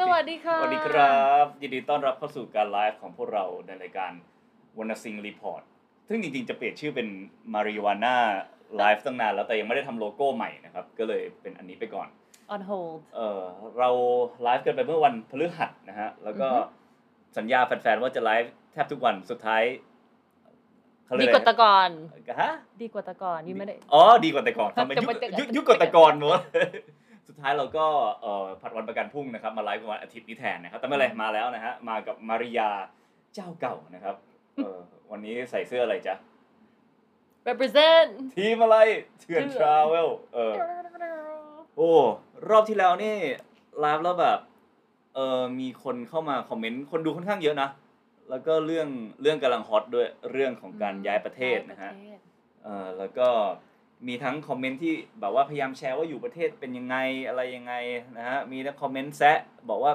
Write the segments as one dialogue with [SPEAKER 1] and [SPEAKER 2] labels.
[SPEAKER 1] สวัสดีค่ะ
[SPEAKER 2] สวัสดีครับ ยินดีต้อนรับเข้าสู่การไลฟ์ของพวกเราในรายการวันซิงรีพอร์ต ซึ่งจริงๆ จะเปลี่ยนชื่อเป็นมาริวาน่าไลฟ์ตั้งนานแล้วแต่ยังไม่ได้ทำโลโก้ใหม่นะครับ ก็เลยเป็นอันนี้ไปก่อน
[SPEAKER 1] on hold
[SPEAKER 2] เออเราไลฟ์กันไปเมื่อวันพฤหัสนะฮะ แล้วก็
[SPEAKER 1] อือฮึ
[SPEAKER 2] สัญญาแฟนๆ ว่าจะไลฟ์แทบทุกวันสุดท้ายเขาเรี
[SPEAKER 1] ดี
[SPEAKER 2] ย
[SPEAKER 1] กว่าแตะก่อน
[SPEAKER 2] อะไรฮะ
[SPEAKER 1] ดีกว่าแตะก่อนนี่ไม่ได้
[SPEAKER 2] อ๋อ ดีกว่าแต่ก่อนทำไมยุค
[SPEAKER 1] แต่แต่
[SPEAKER 2] ยุคยุคก่อนแต่ก่อนหมด สุดท้ายเราก็เอ่อผัดวันประกันพรุ่งนะครับมาไลฟ์กันวันอาทิตย์นี้แทนนะครับแต่ไม่เป็นไรมาแล้วนะฮะมากับมาริยาเจ้าเก่านะครับเออวันนี้ใส่เสื้ออะไรจ๊ะ
[SPEAKER 1] represent
[SPEAKER 2] ทีมอะไรเถื่อน Travel เออโอ้รอบที่แล้วนี่ไลฟ์แล้วแบบเออมีคนเข้ามาคอมเมนต์คนดูค่อนข้างเยอะนะ แล้วก็เรื่องเรื่องกำลังฮอตด้วยเรื่องของการย้ายประเทศนะฮะเอ่อแล้วก็ มีทั้งคอมเมนต์ที่แบบว่าพยายามแชร์ว่าอยู่ประเทศเป็นยังไงอะไรยังไงนะฮะมีทั้งคอมเมนต์แซะบอกว่า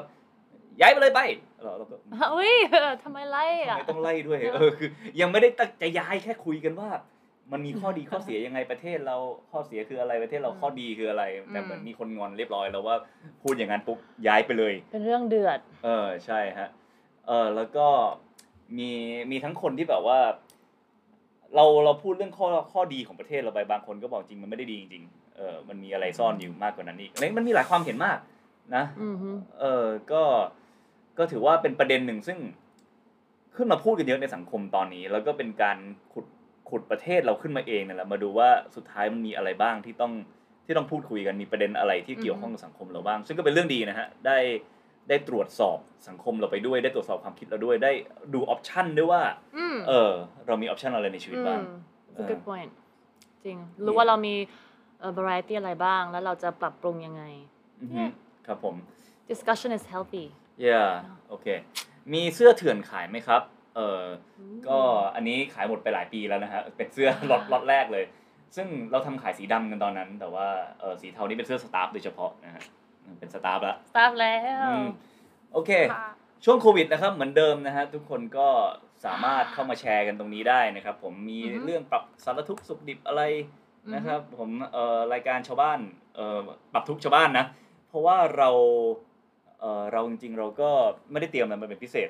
[SPEAKER 2] ย้ายไปเลยไปเราเราก็
[SPEAKER 1] อุ้ยทำไมไล่
[SPEAKER 2] ทำ
[SPEAKER 1] อะ
[SPEAKER 2] ไมต้องไล่ด้วยเออคือยังไม่ได้ตั้งใจย้ายแค่คุยกันว่า มันมีข้อดีข้อเสียยังไงประเทศเราข้อเสียคืออะไรประเทศเราข้อดีคืออะไร แต่เหมือนมีคนงอนเรียบร้อยแล้วว่าพูดอย่างนั้นปุ๊บย้ายไปเลย
[SPEAKER 1] เป็นเรื่องเดือด
[SPEAKER 2] เออใช่ฮะเออแล้วก็มีมีทั้งคนที่แบบว่า เราเราพูดเรื่องข้อข้อดีของประเทศเราไปบางคนก็บอกจริงมันไม่ได้ดีจริงๆเออมันมีอะไรซ่อนอยู่มากกว่านั้นอีกอะไรมันมีหลายความเห็นมากนะ
[SPEAKER 1] อือฮึ
[SPEAKER 2] เออก็ก็ถือว่าเป็นประเด็นหนึ่งซึ่ง ขึ้นมาพูดกันเยอะในสังคมตอนนี้ แล้วก็เป็นการขุดขุดประเทศเราขึ้นมาเองเนี่ยแหละมาดูว่าสุดท้ายมันมีอะไรบ้างที่ต้องที่ต้องพูดคุยกันมีประเด็นอะไรที่เกี่ยวข้องกับสังคมเราบ้าง ซึ่งก็เป็นเรื่องดีนะฮะได้ ได้ตรวจสอบสังคมเราไปด้วย ได้ตรวจสอบความคิดเราด้วยได้ดู option ด้วยว่า
[SPEAKER 1] อืม
[SPEAKER 2] เออเรามี option อะไรในชีวิตบ้าง
[SPEAKER 1] It's a good point จริงรู้ว่าเรามีเอ่อ variety อะไรบ้าง แล้วเราจะปรับปรุงยังไง
[SPEAKER 2] อือฮึครับผม
[SPEAKER 1] discussion is healthy
[SPEAKER 2] yeah โอเคมีเสื้อเถื่อนขายไหมครับเออก็อันนี้ขายหมดไปหลายปีแล้วนะฮะเป็นเสื้อล็อตล็อตแรกเลย ซึ่งเราทำขายสีดำกันตอนนั้น แต่ว่าเออสีเทานี่เป็นเสื้อสตาฟโดยเฉพาะนะฮะ เป็นสตาฟละ
[SPEAKER 1] ทราบแล้ว
[SPEAKER 2] อืมโอเค
[SPEAKER 1] ค่ะ
[SPEAKER 2] ช่วงโควิดนะครับเหมือนเดิมนะฮะทุกคนก็สามารถเข้ามาแชร์กันตรงนี้ได้นะครับ ผมมี
[SPEAKER 1] อือฮึ
[SPEAKER 2] เรื่องปรับสารทุกข์สุขดิบอะไรนะครับ ผมเอ่อรายการชาวบ้านเอ่อปรับทุกข์ชาวบ้านนะ เพราะว่าเราเอ่อเราจริงๆเราก็ไม่ได้เตรียมอะไรมาเป็นพิเศษ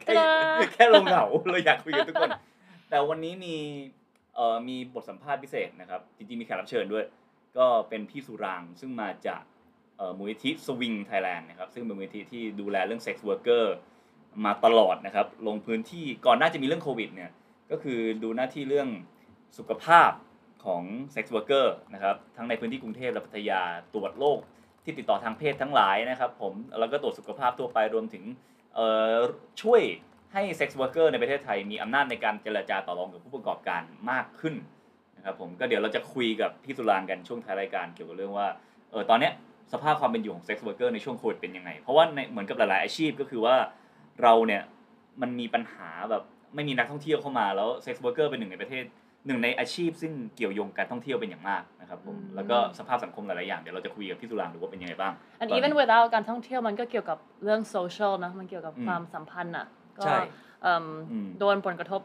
[SPEAKER 2] แค่
[SPEAKER 1] ตา
[SPEAKER 2] แค่เราเหงาเราอยากคุยกับทุกคน แต่วันนี้มีเอ่อมีบทสัมภาษณ์พิเศษนะครับ จริงๆมีแขกรับเชิญด้วย ก็เป็นพี่สุรางค์ซึ่งมาจากเอ่อ มูลนิธิ SWING Thailand นะครับซึ่งเป็นมูลนิธิที่ดูแลเรื่องเซ็กซ์ r วิร์กเกอร์มาตลอดนะครับลงพื้นที่ก่อนหน้าจะมีเรื่องโควิดเนี่ยก็คือดูหน้าที่เรื่องสุขภาพของเซ็กซ์ r วิร์กเกอร์นะครับทั้งในพื้นที่กรุงเทพและพัทยาตรวจโรคที่ติดต่อทางเพศทั้งหลายนะครับผมแล้วก็ตรวจสุขภาพทั่วไปรวมถึงช่วยให้เซ็กซ์ r วิร์กเกอร์ในประเทศไทยมีอำนาจในการเจรจาต่อรองกับผู้ประกอบการมากขึ้นนะครับผมก็เดี๋ยวเราจะคุยกับพี่สุรางค์กันช่วงท้ายรายการเกี่ยวกับเรื่องว่าเออตอนเนี้ย สภาพความเป็นอยู่ของเซ็กซ์ r วิร์กเกอร์ในช่วงโควิดเป็นยังไง เพราะว่าในเหมือนกับหลาย ๆ อาชีพก็คือว่าเราเนี่ยมันมีปัญหาแบบไม่มีนักท่องเที่ยวเข้ามาแล้วเซ็กซ์ r วิร์กเกอร์เป็นหนึ่งในประเทศหนึ่งในอาชีพซึ่งเกี่ยวโยงการท่องเที่ยวเป็นอย่างมากนะครับผม
[SPEAKER 1] อืม
[SPEAKER 2] แล้วก็สภาพสังคมหลาย ๆ อย่างเดี๋ยวเราจะคุยกับพี่สุรางค์ดูว่าเป็นยังไงบ้าง
[SPEAKER 1] and
[SPEAKER 2] ตอน
[SPEAKER 1] even
[SPEAKER 2] นี้
[SPEAKER 1] without การท่องเที่ยวมันก็เกี่ยวกับเรื่อง social นะมันเกี่ยวกับ
[SPEAKER 2] อืม
[SPEAKER 1] ความสัมพันธ์อะก็
[SPEAKER 2] ใช่
[SPEAKER 1] เอิ่ม
[SPEAKER 2] อืม
[SPEAKER 1] โดนผลกระทบ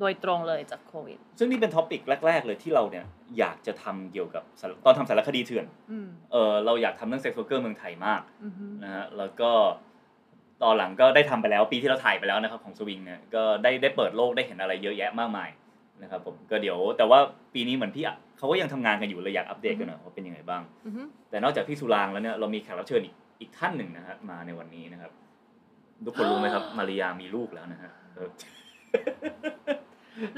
[SPEAKER 1] โดยตรงเลยจากโควิด
[SPEAKER 2] ซึ่งนี่เป็น topic แรก ๆ เลยที่เราเนี่ยอยากจะทำเกี่ยวกับสารตอนทำสารคดีเถื่อน
[SPEAKER 1] อืม
[SPEAKER 2] เออเราอยากทำเรื่องเซ็กซ์ r วิร์กเกอร์เมืองไทยมาก
[SPEAKER 1] อือฮึ
[SPEAKER 2] นะฮะแล้วก็ตอนหลังก็ได้ทำไปแล้วปีที่เราถ่ายไปแล้วนะครับของสวิงเนี่ยก็ได้ได้เปิดโลกได้เห็นอะไรเยอะแยะมากมายนะครับผมก็เดี๋ยวแต่ว่าปีนี้เหมือนพี่อะเขาก็ยังทำงานกันอยู่เลยอยากอัปเดตกันหน่อยว่าเป็นยังไงบ้าง
[SPEAKER 1] อือฮึ
[SPEAKER 2] แต่นอกจากพี่สุรางค์แล้วเนี่ยเรามีแขกรับเชิญอีกอีกท่านหนึ่งนะฮะมาในวันนี้นะครับ ทุกคนรู้ไหมครับมาริยามีลูกแล้วนะฮะเออ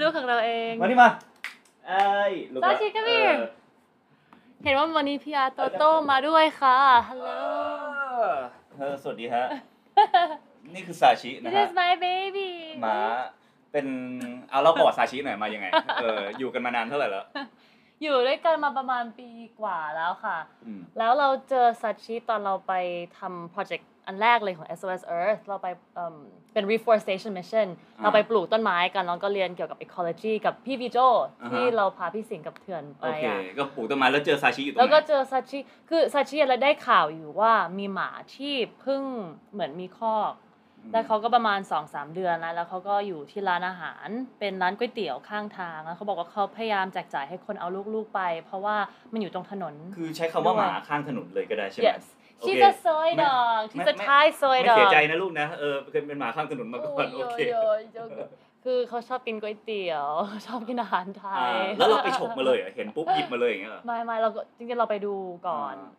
[SPEAKER 1] ลูกของเราเอง
[SPEAKER 2] มานี่มาไอ้ยลูกละ
[SPEAKER 1] ซาชิ come here
[SPEAKER 2] เออ
[SPEAKER 1] เห็นว่าวันนี้พี่อาร์โตโต้มาด้วยค่ะฮัลโหล
[SPEAKER 2] เออสวัสดีฮะ นี่คือซาชินะ
[SPEAKER 1] this
[SPEAKER 2] ฮะ
[SPEAKER 1] is my baby
[SPEAKER 2] หมาเป็นเอาเล่าประวัติซาชิหน่อยมายังไง เอออยู่กันมานานเท่าไหร่แล้ว
[SPEAKER 1] อยู่ด้วยกันมาประมาณปีกว่าแล้วค่ะ
[SPEAKER 2] อืม
[SPEAKER 1] แล้วเราเจอซาชิตอนเราไปทำโปรเจกต์ อันแรกเลยของ SOS Earth เราไปเอิ่มเป็น reforestation mission
[SPEAKER 2] อ่า
[SPEAKER 1] เราไปปลูกต้นไม้กันแล้วก็เรียนเกี่ยวกับ ecology กับพี่วิโจ
[SPEAKER 2] อ่าฮะ
[SPEAKER 1] ที่เราพาพี่สิงห์กับเถื่อนไป
[SPEAKER 2] โอเค
[SPEAKER 1] อะ
[SPEAKER 2] ก็ปลูกต้นไม้แล้วเจอซาชิอยู่ตรง
[SPEAKER 1] แล้ว
[SPEAKER 2] ไห
[SPEAKER 1] ก็
[SPEAKER 2] น
[SPEAKER 1] เจอซาชิคือซาชิอะไรได้ข่าวอยู่ว่ามีหมาที่เพิ่งเหมือนมีคอกแล้วเขาก็ประมาณ2อสเดือนแล้วแล้วเขาก็อยู่ที่ร้านอาหารเป็นร้านก๋วยเตี๋ยวข้างทางแล้วเขาบอกว่าเขาพยายามแจกจ่ายให้คนเอาลูกๆไป เพราะว่ามันอยู่ตรงถนน
[SPEAKER 2] คือใช้คำว่าหมาข้างถนนเลยก็ได้ใช่ไหม
[SPEAKER 1] yes
[SPEAKER 2] โอเค
[SPEAKER 1] she's a soy dog ที่
[SPEAKER 2] ไม่
[SPEAKER 1] จะท้ายซอย
[SPEAKER 2] ไม่
[SPEAKER 1] ดอก
[SPEAKER 2] เสียใจนะลูกนะเออเคยเป็นหมาข้างถนนมาก่อนโอเค
[SPEAKER 1] โยโยโยคือเขาชอบกินก๋วยเตี๋ยว ชอบกินอาหารไท
[SPEAKER 2] อ่ายแล้วเราไปฉกมาเลยเหรอเห็นปุ๊บหยิบมาเลยอย่างเงี้ยเหรอ
[SPEAKER 1] ไม่ไม่เราก็จริงๆเราไปดูก่อน
[SPEAKER 2] อ่า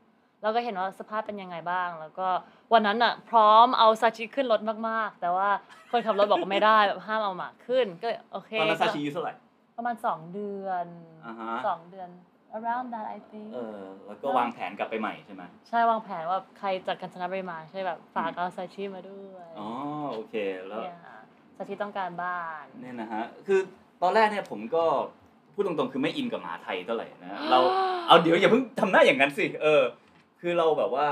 [SPEAKER 1] เราก็เห็นว่าสภาพเป็นยังไงบ้าง แล้วก็วันนั้นอะ พร้อมเอาซาชิขึ้นรถมากๆ แต่ว่าคนขับรถบอกว่าไม่ได้แบบห้ามเอาหมาขึ้นก็เลยโอเค
[SPEAKER 2] ตอนนั้นซาชิอายุเท่าไหร่
[SPEAKER 1] ประมาณสองเดือน
[SPEAKER 2] อ่าฮะ
[SPEAKER 1] สองเดือน around that I think
[SPEAKER 2] เออแล้วก็วางแผนกลับไปใหม่ใช่ไหม
[SPEAKER 1] ใช่วางแผนว่าใครจัดการชนะปริมาณใช่แบบฝากเอาซาชิมาด้วย
[SPEAKER 2] อ๋อโอเคแล้ว
[SPEAKER 1] เนี่ยซาชิต้องการบ้าน
[SPEAKER 2] เนี่ยนะฮะคือตอนแรกเนี่ยผมก็พูดตรงๆคือไม่อินกับหมาไทยเท่าไหร่นะเราเอาเดี๋ยวอย่าเพิ่งทำหน้าอย่างนั้นสิเออ คือเราแบบว่า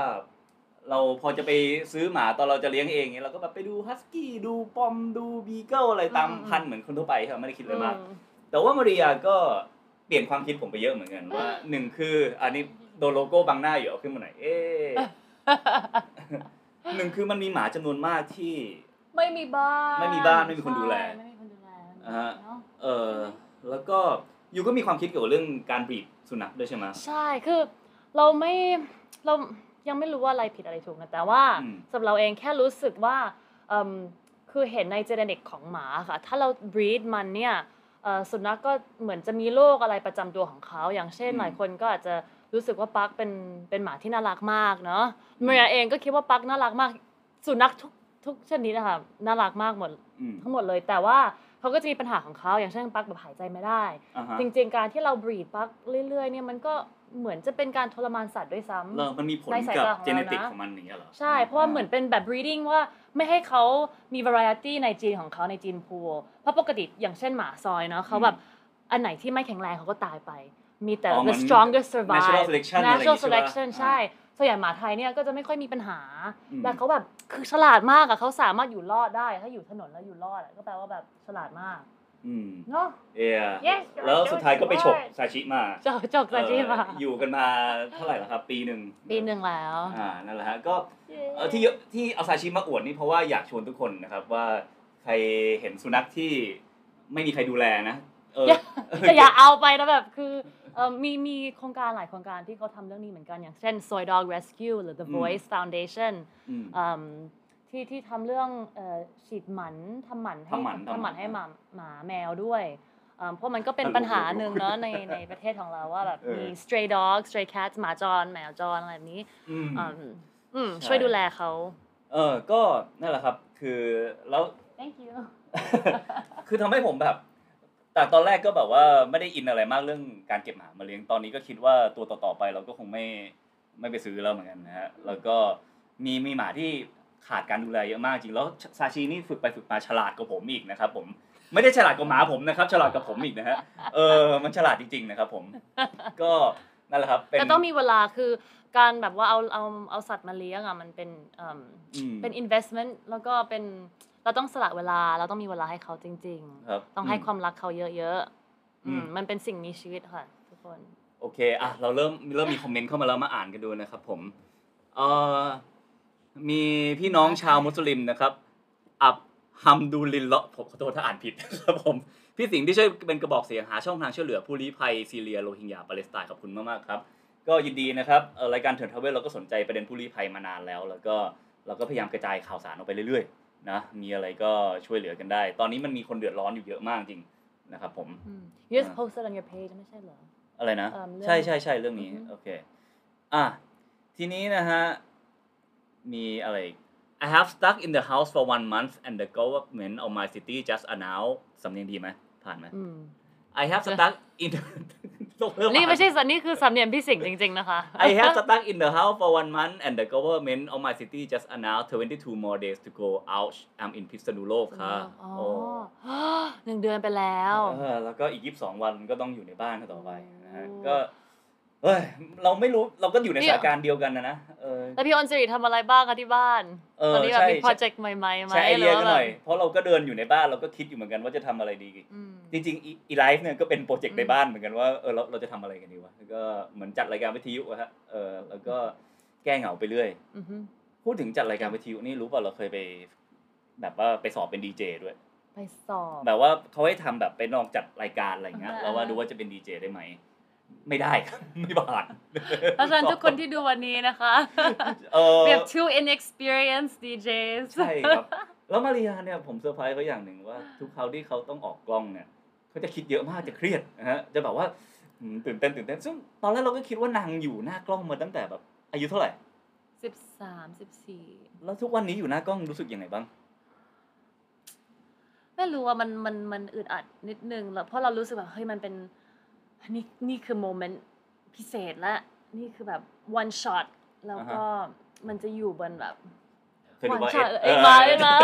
[SPEAKER 2] เราพอจะไปซื้อหมาตอนเราจะเลี้ยงเองเนี่ยเราก็แบบไปดูฮัสกี้ดูปอมดูบีเกิลอะไรตาม
[SPEAKER 1] อืม
[SPEAKER 2] พันธุ์เหมือนคนทั่วไปครับไม่ได้คิดอะไรมาก
[SPEAKER 1] อืม
[SPEAKER 2] แต่ว่ามาริยาก็ เปลี่ยนความคิดผมไปเยอะเหมือนกันว่าหนึ่งคืออันนี้โดนโลโก้บังหน้าอยู่เอาขึ้นมาหน่อยเอ๊ะหนึ่งคือมันมีหมาจำนวนมากที่
[SPEAKER 1] ไม่มีบ้าน
[SPEAKER 2] ไม่มีบ้านไม่มีคนดูแล
[SPEAKER 1] ใช่ไม่มีคนดูแล
[SPEAKER 2] อ่าฮะ
[SPEAKER 1] เนอะ
[SPEAKER 2] เออแล้วก็ยูก็มีความคิดเกี่ยวกับเรื่องการบรีดสุนัขด้วยใช่ไหม
[SPEAKER 1] ใช่คือเราไม่เรายังไม่รู้ว่าอะไรผิดอะไรถูกนะแต่ว่า
[SPEAKER 2] อืม
[SPEAKER 1] สำหรับเราเองแค่รู้สึกว่าเอิ่มคือเห็นในเจเนติกของหมาค่ะ ถ้าเราบรีดมันเนี่ยเอ่อ สุนัขก็เหมือนจะมีโรคอะไรประจำตัวของเขา อย่างเช่นหลายคนก็อาจจะรู้สึกว่าปักเป็นเป็นหมาที่น่ารักมากเนาะเมียเองก็คิดว่าปักน่ารักมาก สุนัขทุกทุกชนิดนะคะน่ารักมากหมด
[SPEAKER 2] อืม
[SPEAKER 1] ทั้งหมดเลยแต่ว่า เขาก็จะมีปัญหาของเขาอย่างเช่นปักแบบหายใจไม่ได้
[SPEAKER 2] อ่าฮะ
[SPEAKER 1] จริง ๆ การที่เราบรีดปักเรื่อยๆเนี่ยมันก็เหมือนจะเป็นการทรมานสัตว์ด้วยซ้ำ
[SPEAKER 2] แล้วมันมีผล
[SPEAKER 1] ในสาย
[SPEAKER 2] กับ
[SPEAKER 1] ตาของเรานะ
[SPEAKER 2] เจเนติกของมันอย่างเงี้ยเหรอ
[SPEAKER 1] ใช่ เพราะว่าเหมือนเป็นแบบ breeding ว่าไม่ให้เขามี variety ในจีนของเขาในจีนพูลเพราะปกติอย่างเช่นหมาซอยเนาะเขาแบบอันไหนที่ไม่แข็งแรงเขาก็ตายไป มีแต่
[SPEAKER 2] อ๋อเหมื
[SPEAKER 1] the
[SPEAKER 2] อน
[SPEAKER 1] strongest survive
[SPEAKER 2] natural selection อะไรอย่างงี้
[SPEAKER 1] natural
[SPEAKER 2] ใช่ ปะ
[SPEAKER 1] selection ใช่ส่วนใหญ่หมาไทยเนี่ยก็จะไม่ค่อยมีปัญหา
[SPEAKER 2] อืม
[SPEAKER 1] แต่เขาแบบคือฉลาดมากอะเขาสามารถอยู่รอดได้ ถ้าอยู่ถนนแล้วอยู่รอดอะก็แปลว่าแบบฉลาดมาก
[SPEAKER 2] อืม
[SPEAKER 1] เนาะ
[SPEAKER 2] เอีย
[SPEAKER 1] Yes,
[SPEAKER 2] แล้วสุดท้ายก็ไปฉก
[SPEAKER 1] right.
[SPEAKER 2] ซาชิมา
[SPEAKER 1] จบจบซาชิมา
[SPEAKER 2] เอ่ออยู่กันมาเท่าไหร่แล้วครับ ปีหนึ่ง
[SPEAKER 1] ปีหนึ่งแล้ว
[SPEAKER 2] อ่านั่นแหละฮะก็เอ่อที่เยอะที่เอาซาชิมาอวดนี่เพราะว่าอยากชวนทุกคนนะครับว่าใครเห็นสุนัขที่ไม่มีใครดูแลนะเออ
[SPEAKER 1] อย่าแต่อย่าเอาไปนะแบบคือเอ่อ มีมีโครงการหลายโครงการที่เขาทำเรื่องนี้เหมือนกัน อย่างเช่น Soy Dog Rescue หรือ The
[SPEAKER 2] อืม
[SPEAKER 1] Voice Foundation
[SPEAKER 2] อืม
[SPEAKER 1] อืมที่ที่ทำเรื่องเอ่อฉีดหมันทำหมันให้
[SPEAKER 2] ทำหมันทำหมัน
[SPEAKER 1] ทำหมันให้หมาหมาแมวด้วยอืมเพราะมันก็เป็น
[SPEAKER 2] ตลก
[SPEAKER 1] ปัญหา
[SPEAKER 2] ตลก
[SPEAKER 1] หนึ่งเนาะในในประเทศของเราว่าแบบ
[SPEAKER 2] เออ
[SPEAKER 1] มี stray dog stray cat หมาจรแมวจรอะไรแบบนี้
[SPEAKER 2] อืม
[SPEAKER 1] อืมอืม
[SPEAKER 2] ใช่
[SPEAKER 1] ช่วยดูแลเขา
[SPEAKER 2] เออก็นั่นแหละครับ คือแล้ว
[SPEAKER 1] thank you
[SPEAKER 2] คือทำให้ผมแบบ แต่ตอนแรกก็แบบว่าไม่ได้อินอะไรมากเรื่องการเก็บหมามาเลี้ยงตอนนี้ก็คิดว่าตัวต่อๆไปเราก็คงไม่ไม่ไปซื้อแล้วเหมือนกันนะฮะแล้วก็มีมีหมาที่ขาดการดูแลเยอะมากจริงแล้วซาชินี่ฝึกไปฝึกมาฉลาดกว่าผมอีกนะครับ ผมไม่ได้ฉลาดกว่าหมาผมนะครับฉลาดกว่าผมอีกนะฮะเออมันฉลาดจริง ๆ นะครับ ผม ก็นั่นแหละครับเป็น
[SPEAKER 1] แต่ต้องมีเวลาคือการแบบว่าเอาเอาเอาสัตว์มาเลี้ยงอะมันเป็นอืม
[SPEAKER 2] อืม
[SPEAKER 1] เป็น investment แล้วก็เป็น เราต้องสละเวลาเราต้องมีเวลาให้เขาจริง
[SPEAKER 2] ครับ
[SPEAKER 1] ๆ ต้องให้
[SPEAKER 2] ม
[SPEAKER 1] ความรักเขาเยอะๆ
[SPEAKER 2] อื
[SPEAKER 1] อื
[SPEAKER 2] ม
[SPEAKER 1] มมันเป็นสิ่งมีชีวิตค่ะ ทุกคน
[SPEAKER 2] โอเคอะเราเริ่มเริ่มมีคอมเมนต์เข้ามาแล้วมาอ่านกันดูนะครับผมเอ่อมีพี่น้องชาวมุสลิมนะครับ อัลฮัมดุลิลละฮ์ผมขอโทษถ้าอ่านผิดครับผม พี่สิงห์ที่ช่วยเป็นกระบอกเสียงหาช่องทางช่วยเหลือผู้ลี้ภัยซีเรียโรฮิงญาปาเลสไตน์ขอบคุณมากๆครับ ก็ยินดีนะครับเอ่อรายการเถิร์นทาวเวลเราก็สนใจประเด็นผู้ลี้ภัยมานานแล้ว แล้วก็เราก็พยายามกระจายข่าวสารออกไปเรื่อยๆ นะมีอะไรก็ช่วยเหลือกันได้ ตอนนี้มันมีคนเดือดร้อนอยู่เยอะมากจริงนะครับผม
[SPEAKER 1] อืม you just
[SPEAKER 2] อ่า
[SPEAKER 1] posted on your page ไม่ใช่เหรอ
[SPEAKER 2] อะไรนะ
[SPEAKER 1] เอิ่มเรื่อง
[SPEAKER 2] ใช่ใช่ใช่เรื่องนี้
[SPEAKER 1] อือฮึ
[SPEAKER 2] โอเค อะ ทีนี้นะฮะ มีอะไรอีก I have stuck in the house for one month and the government of my city just announced สำเนียงดีไหม ผ่านไหม
[SPEAKER 1] อืม
[SPEAKER 2] I have stuck in ต้องเริ่ม
[SPEAKER 1] นี่
[SPEAKER 2] อ่าน
[SPEAKER 1] ไม่ใช่สันนี่คือสำเนียงพี่สิงห์จริง ๆ นะคะ
[SPEAKER 2] I have stuck in the house for one month and the government of my city just announced 22 more days to go out I'm in พิษณุโลกค่ะ
[SPEAKER 1] อ๋อ
[SPEAKER 2] โอ้
[SPEAKER 1] หนึ่งเดือนไปแล้ว
[SPEAKER 2] เออแล้วก็อีก 22 วันก็ต้องอยู่ในบ้านต่อไปนะฮะ
[SPEAKER 1] โอ้
[SPEAKER 2] ก็เฮ้ยเราไม่รู้เราก็อยู่ใน
[SPEAKER 1] นี่
[SPEAKER 2] สถานการณ์เดียวกันนะนะเออ
[SPEAKER 1] แล้วพี่วรรณสิงห์ทำอะไรบ้างคะที่บ้าน
[SPEAKER 2] เออ
[SPEAKER 1] ตอนนี้แบบ
[SPEAKER 2] ใช่
[SPEAKER 1] มีโปรเจกต์ใหม่ๆไหม
[SPEAKER 2] ใช้ไอเดียกันหน่อยห
[SPEAKER 1] รืว่าแบบ
[SPEAKER 2] เพราะเราก็เดินอยู่ในบ้านเราก็คิดอยู่เหมือนกันว่าจะทำอะไรดี
[SPEAKER 1] อืม
[SPEAKER 2] จริงๆอีไลฟ์เนี่ยก็เป็นโปรเจกต์อื
[SPEAKER 1] ม
[SPEAKER 2] ในบ้านเหมือนกันว่าเออเราเราจะทำอะไรกันดีวะแล้วก็เหมือนจัดรายการวิทยุอะฮะเออแล้วก็แก้เหงาไปเรื่อย
[SPEAKER 1] อือฮึ
[SPEAKER 2] พูดถึงจัดรายการวิทยุนี่รู้ป่ะเราเคยไป แบบว่าไปสอบเป็นดีเจด้วย
[SPEAKER 1] ไปสอบ
[SPEAKER 2] แบบว่าเขาให้ทำแบบไปลองจัดรายการอะไรเงี้ย
[SPEAKER 1] อ่า
[SPEAKER 2] แล้วว่าดูว่าจะเป็นดีเจได้ไหมไม่ได้ครับไม่ผ่าน
[SPEAKER 1] เพราะฉะนั้นทุกคนที่ดูวันนี้นะคะ
[SPEAKER 2] เออ
[SPEAKER 1] we have two inexperienced DJs
[SPEAKER 2] ใช่ครับ แล้วมาริยาเนี่ยผมเซอร์ไพรส์เขาอย่างหนึ่งว่า ทุกคราวที่เขาต้องออกกล้องเนี่ย เขาจะคิดเยอะมากจะเครียดนะฮะจะแบบว่าอืมตื่นเต้นตื่นเต้นซึ่งตอนแรกเราก็คิดว่านางอยู่หน้ากล้องมาตั้งแต่แบบ อายุเท่าไหร่
[SPEAKER 1] สิบสามสิบสี่
[SPEAKER 2] แล้วทุกวันนี้อยู่หน้ากล้องรู้สึกยังไงบ้าง
[SPEAKER 1] ไม่รู้ว่ามันมันมันอึดอัดนิดนึงแล้วเพราะเรารู้สึกแบบเฮ้ยมันเป็นนี่นี่คือโมเมนต์พิเศษและนี่คือแบบ one shot แล้วก็มันจะอยู่บนแบบ
[SPEAKER 2] เคยดูว่า
[SPEAKER 1] หวานฉ่ำ
[SPEAKER 2] เอ็ด
[SPEAKER 1] เอ็ดมาเอ็ดมา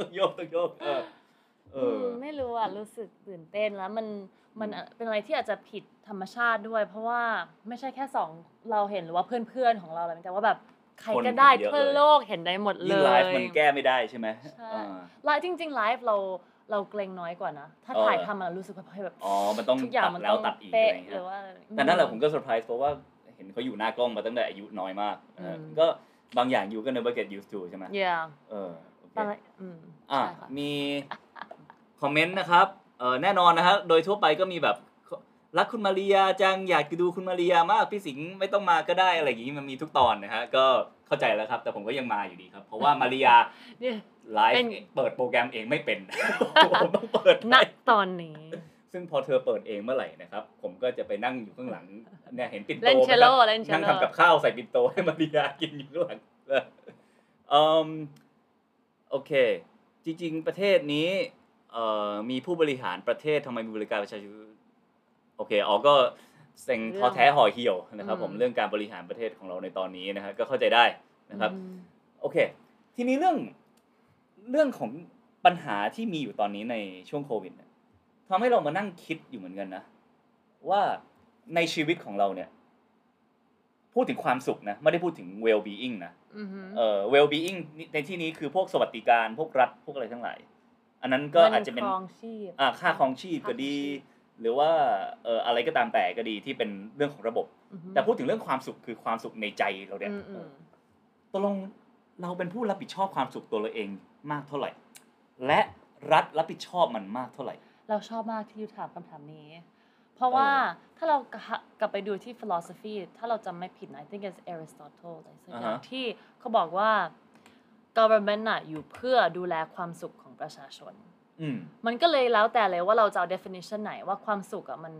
[SPEAKER 2] ต้องโยกต้องโยกเออเออ
[SPEAKER 1] ม ไม่รู้อะรู้สึกตื่นเต้นแล้วมันมันเป็นอะไรที่อาจจะผิดธรรมชาติด้วย เพราะว่าไม่ใช่แค่สองเราเห็นหรือว่าเพื่อนๆของเราอะไรแต่ว่าแบบใครก็ได้ทั่วโลกเห็นได้หมดเล
[SPEAKER 2] ยิ่งไลฟ์มันแก้ไม่ได้ใช่ไหม
[SPEAKER 1] ใช่
[SPEAKER 2] อ่า
[SPEAKER 1] ไลฟ์จริง ๆ ไลฟ์เราเราเกรงน้อยกว่านะ ถ้า
[SPEAKER 2] เออ
[SPEAKER 1] ถ่ายทำอะรู้สึกว่าเฮ้ยแบบ
[SPEAKER 2] อ๋อมันต้อง
[SPEAKER 1] ทุกอย่าง
[SPEAKER 2] ตัด
[SPEAKER 1] มัน
[SPEAKER 2] แล้ว
[SPEAKER 1] ต้อง
[SPEAKER 2] ตัดอีก
[SPEAKER 1] เป๊ะอะ
[SPEAKER 2] ไรอย่าง
[SPEAKER 1] ห
[SPEAKER 2] เงี้
[SPEAKER 1] รือว่า
[SPEAKER 2] แต่นั่นแหละผมก็เซอร์ไพรส์เพราะว่าเห็นเขาอยู่หน้ากล้องมาตั้งแต่อายุน้อยมากนะฮะ
[SPEAKER 1] อืม
[SPEAKER 2] ก็บางอย่างอยู่ก็ never get used to ใช่ไหม
[SPEAKER 1] yeah
[SPEAKER 2] เออโอเค
[SPEAKER 1] อะไรอืม
[SPEAKER 2] อะ
[SPEAKER 1] ใช่ ค่ะ
[SPEAKER 2] มีคอมเมนต์นะครับเออแน่นอนนะฮะโดยทั่วไปก็มีแบบรักคุณมาริยาจังอยากจะดูคุณมาริยามากพี่สิงห์ไม่ต้องมาก็ได้อะไรอย่างงี้มันมีทุกตอนนะฮะก็เข้าใจแล้วครับ แต่ผมก็ยังมาอยู่ดีครับ เพราะว่ามาริยา
[SPEAKER 1] เนี่ย
[SPEAKER 2] ไล
[SPEAKER 1] เป็
[SPEAKER 2] ฟ์
[SPEAKER 1] น
[SPEAKER 2] เปิดโปรแกรมเองไม่เป็นผมต้องเปิด
[SPEAKER 1] ณ
[SPEAKER 2] ให้
[SPEAKER 1] ตอนนี้
[SPEAKER 2] ซึ่งพอเธอเปิดเองเมื่อไหร่นะครับ ผมก็จะไปนั่งอยู่ข้างหลังเนี่ยเห็นปิ่นโต
[SPEAKER 1] เล่น
[SPEAKER 2] ไหม
[SPEAKER 1] เช
[SPEAKER 2] ค
[SPEAKER 1] ลโล
[SPEAKER 2] รับ
[SPEAKER 1] เล่นเชล
[SPEAKER 2] นั่ง
[SPEAKER 1] โล
[SPEAKER 2] ทำกับข้าวใส่ปิ่นโตให้มาริยากินอยู่ข้างหลังเอออืมโอเค จริง ๆ ประเทศนี้ เอ่อมีผู้บริหารประเทศทำไมมีบริการประชาชนโอเคอ๋อก็เซ็งท้อแท้ห่อเหี่ยวนะครับผมเรื่องการบริหารประเทศของเราในตอนนี้นะครับก็เข้าใจได้นะครับ
[SPEAKER 1] อืม
[SPEAKER 2] โอเค ทีนี้เรื่องเรื่องของปัญหาที่มีอยู่ตอนนี้ในช่วงโควิดเนี่ยทำให้เรามานั่งคิดอยู่เหมือนกันนะ ว่าในชีวิตของเราเนี่ย พูดถึงความสุขนะ ไม่ได้พูดถึง well being นะ
[SPEAKER 1] อือหือ
[SPEAKER 2] เอ่อ well being ในที่นี้คือพวกสวัสดิการพวกรัฐพวกอะไรทั้งหลาย อันนั้นก็อาจจะเป็น
[SPEAKER 1] งิครองชีพ
[SPEAKER 2] อ่าค่าครองชีพก็ดี
[SPEAKER 1] ค่าครองชีพ
[SPEAKER 2] หรือว่าเอ่ออะไรก็ตามแต่ก็ดีที่เป็นเรื่องของระบบ
[SPEAKER 1] อือหือ
[SPEAKER 2] แต่พูดถึงเรื่องความสุขคือความสุขในใจเราเนี่ย
[SPEAKER 1] อืมอืม
[SPEAKER 2] ตกลงเราเป็นผู้รับผิดชอบความสุขตัวเราเองมากเท่าไหร่ และรัฐรับผิดชอบมันมากเท่าไหร่
[SPEAKER 1] เราชอบมากที่ยูถามคำถามนี้ เพราะว่าถ้าเรากลับไปดูที่ philosophy ถ้าเราจำไม่ผิดนะ I think it's Aristotle อะไรสักอย่าง
[SPEAKER 2] อ่าฮะ
[SPEAKER 1] ที่เขาบอกว่า government น่ะอยู่เพื่อดูแลความสุขของ ประชาชน
[SPEAKER 2] อืม
[SPEAKER 1] มันก็เลยแล้วแต่เลยว่าเราจะเอา definition ไหนว่าความสุขอะมัน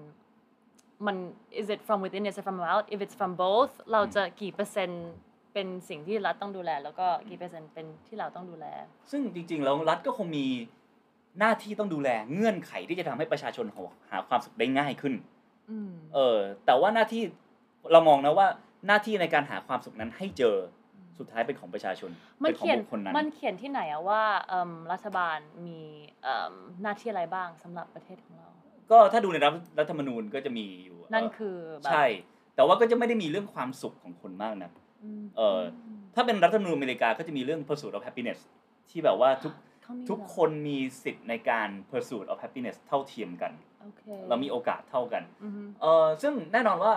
[SPEAKER 1] มัน is it from within is it from out if it's from both เราจะกี่เปอร์เซ็นต์เป็นสิ่งที่รัฐต้องดูแล แล้วก็กี่เปอร์เซ็นต์เป็นที่เราต้องดูแล
[SPEAKER 2] ซึ่งจริงๆแล้วรัฐก็คงมีหน้าที่ต้องดูแลเงื่อนไขที่จะทำให้ประชาชนหาความสุขได้ง่ายขึ้น
[SPEAKER 1] อืม
[SPEAKER 2] เออ แต่ว่าหน้าที่เรามองนะว่าหน้าที่ในการหาความสุขนั้นให้เจอ สุดท้ายเป็นของประชาชน
[SPEAKER 1] มัน
[SPEAKER 2] เป็นของ
[SPEAKER 1] เขียน
[SPEAKER 2] บุคคลนั้น
[SPEAKER 1] มันเขียนที่ไหนอะว่าเอิ่มรัฐบาลมีเอิ่มหน้าที่อะไรบ้างสำหรับประเทศของเรา
[SPEAKER 2] ก็ถ้าดูในรัฐรัฐธรรมนูญก็จะมีอยู่
[SPEAKER 1] นั่น
[SPEAKER 2] เอ่อ
[SPEAKER 1] คือแบบ
[SPEAKER 2] ใช่ แต่ว่าก็จะไม่ได้มีเรื่องความสุขของคนมากนะ
[SPEAKER 1] ม
[SPEAKER 2] เอ่อถ้าเป็นรัฐธรรมนูญอเมริกาก็จะมีเรื่อง pursuit of happiness ที่แบบว่าทุก
[SPEAKER 1] เขามี
[SPEAKER 2] ทุก
[SPEAKER 1] เหรอ
[SPEAKER 2] คนมีสิทธิ์ในการ pursuit of happiness เท่าเทียมกัน
[SPEAKER 1] โอเค
[SPEAKER 2] เรามีโอกาสเท่ากัน
[SPEAKER 1] อือฮึ
[SPEAKER 2] เออซึ่งแน่นอนว่า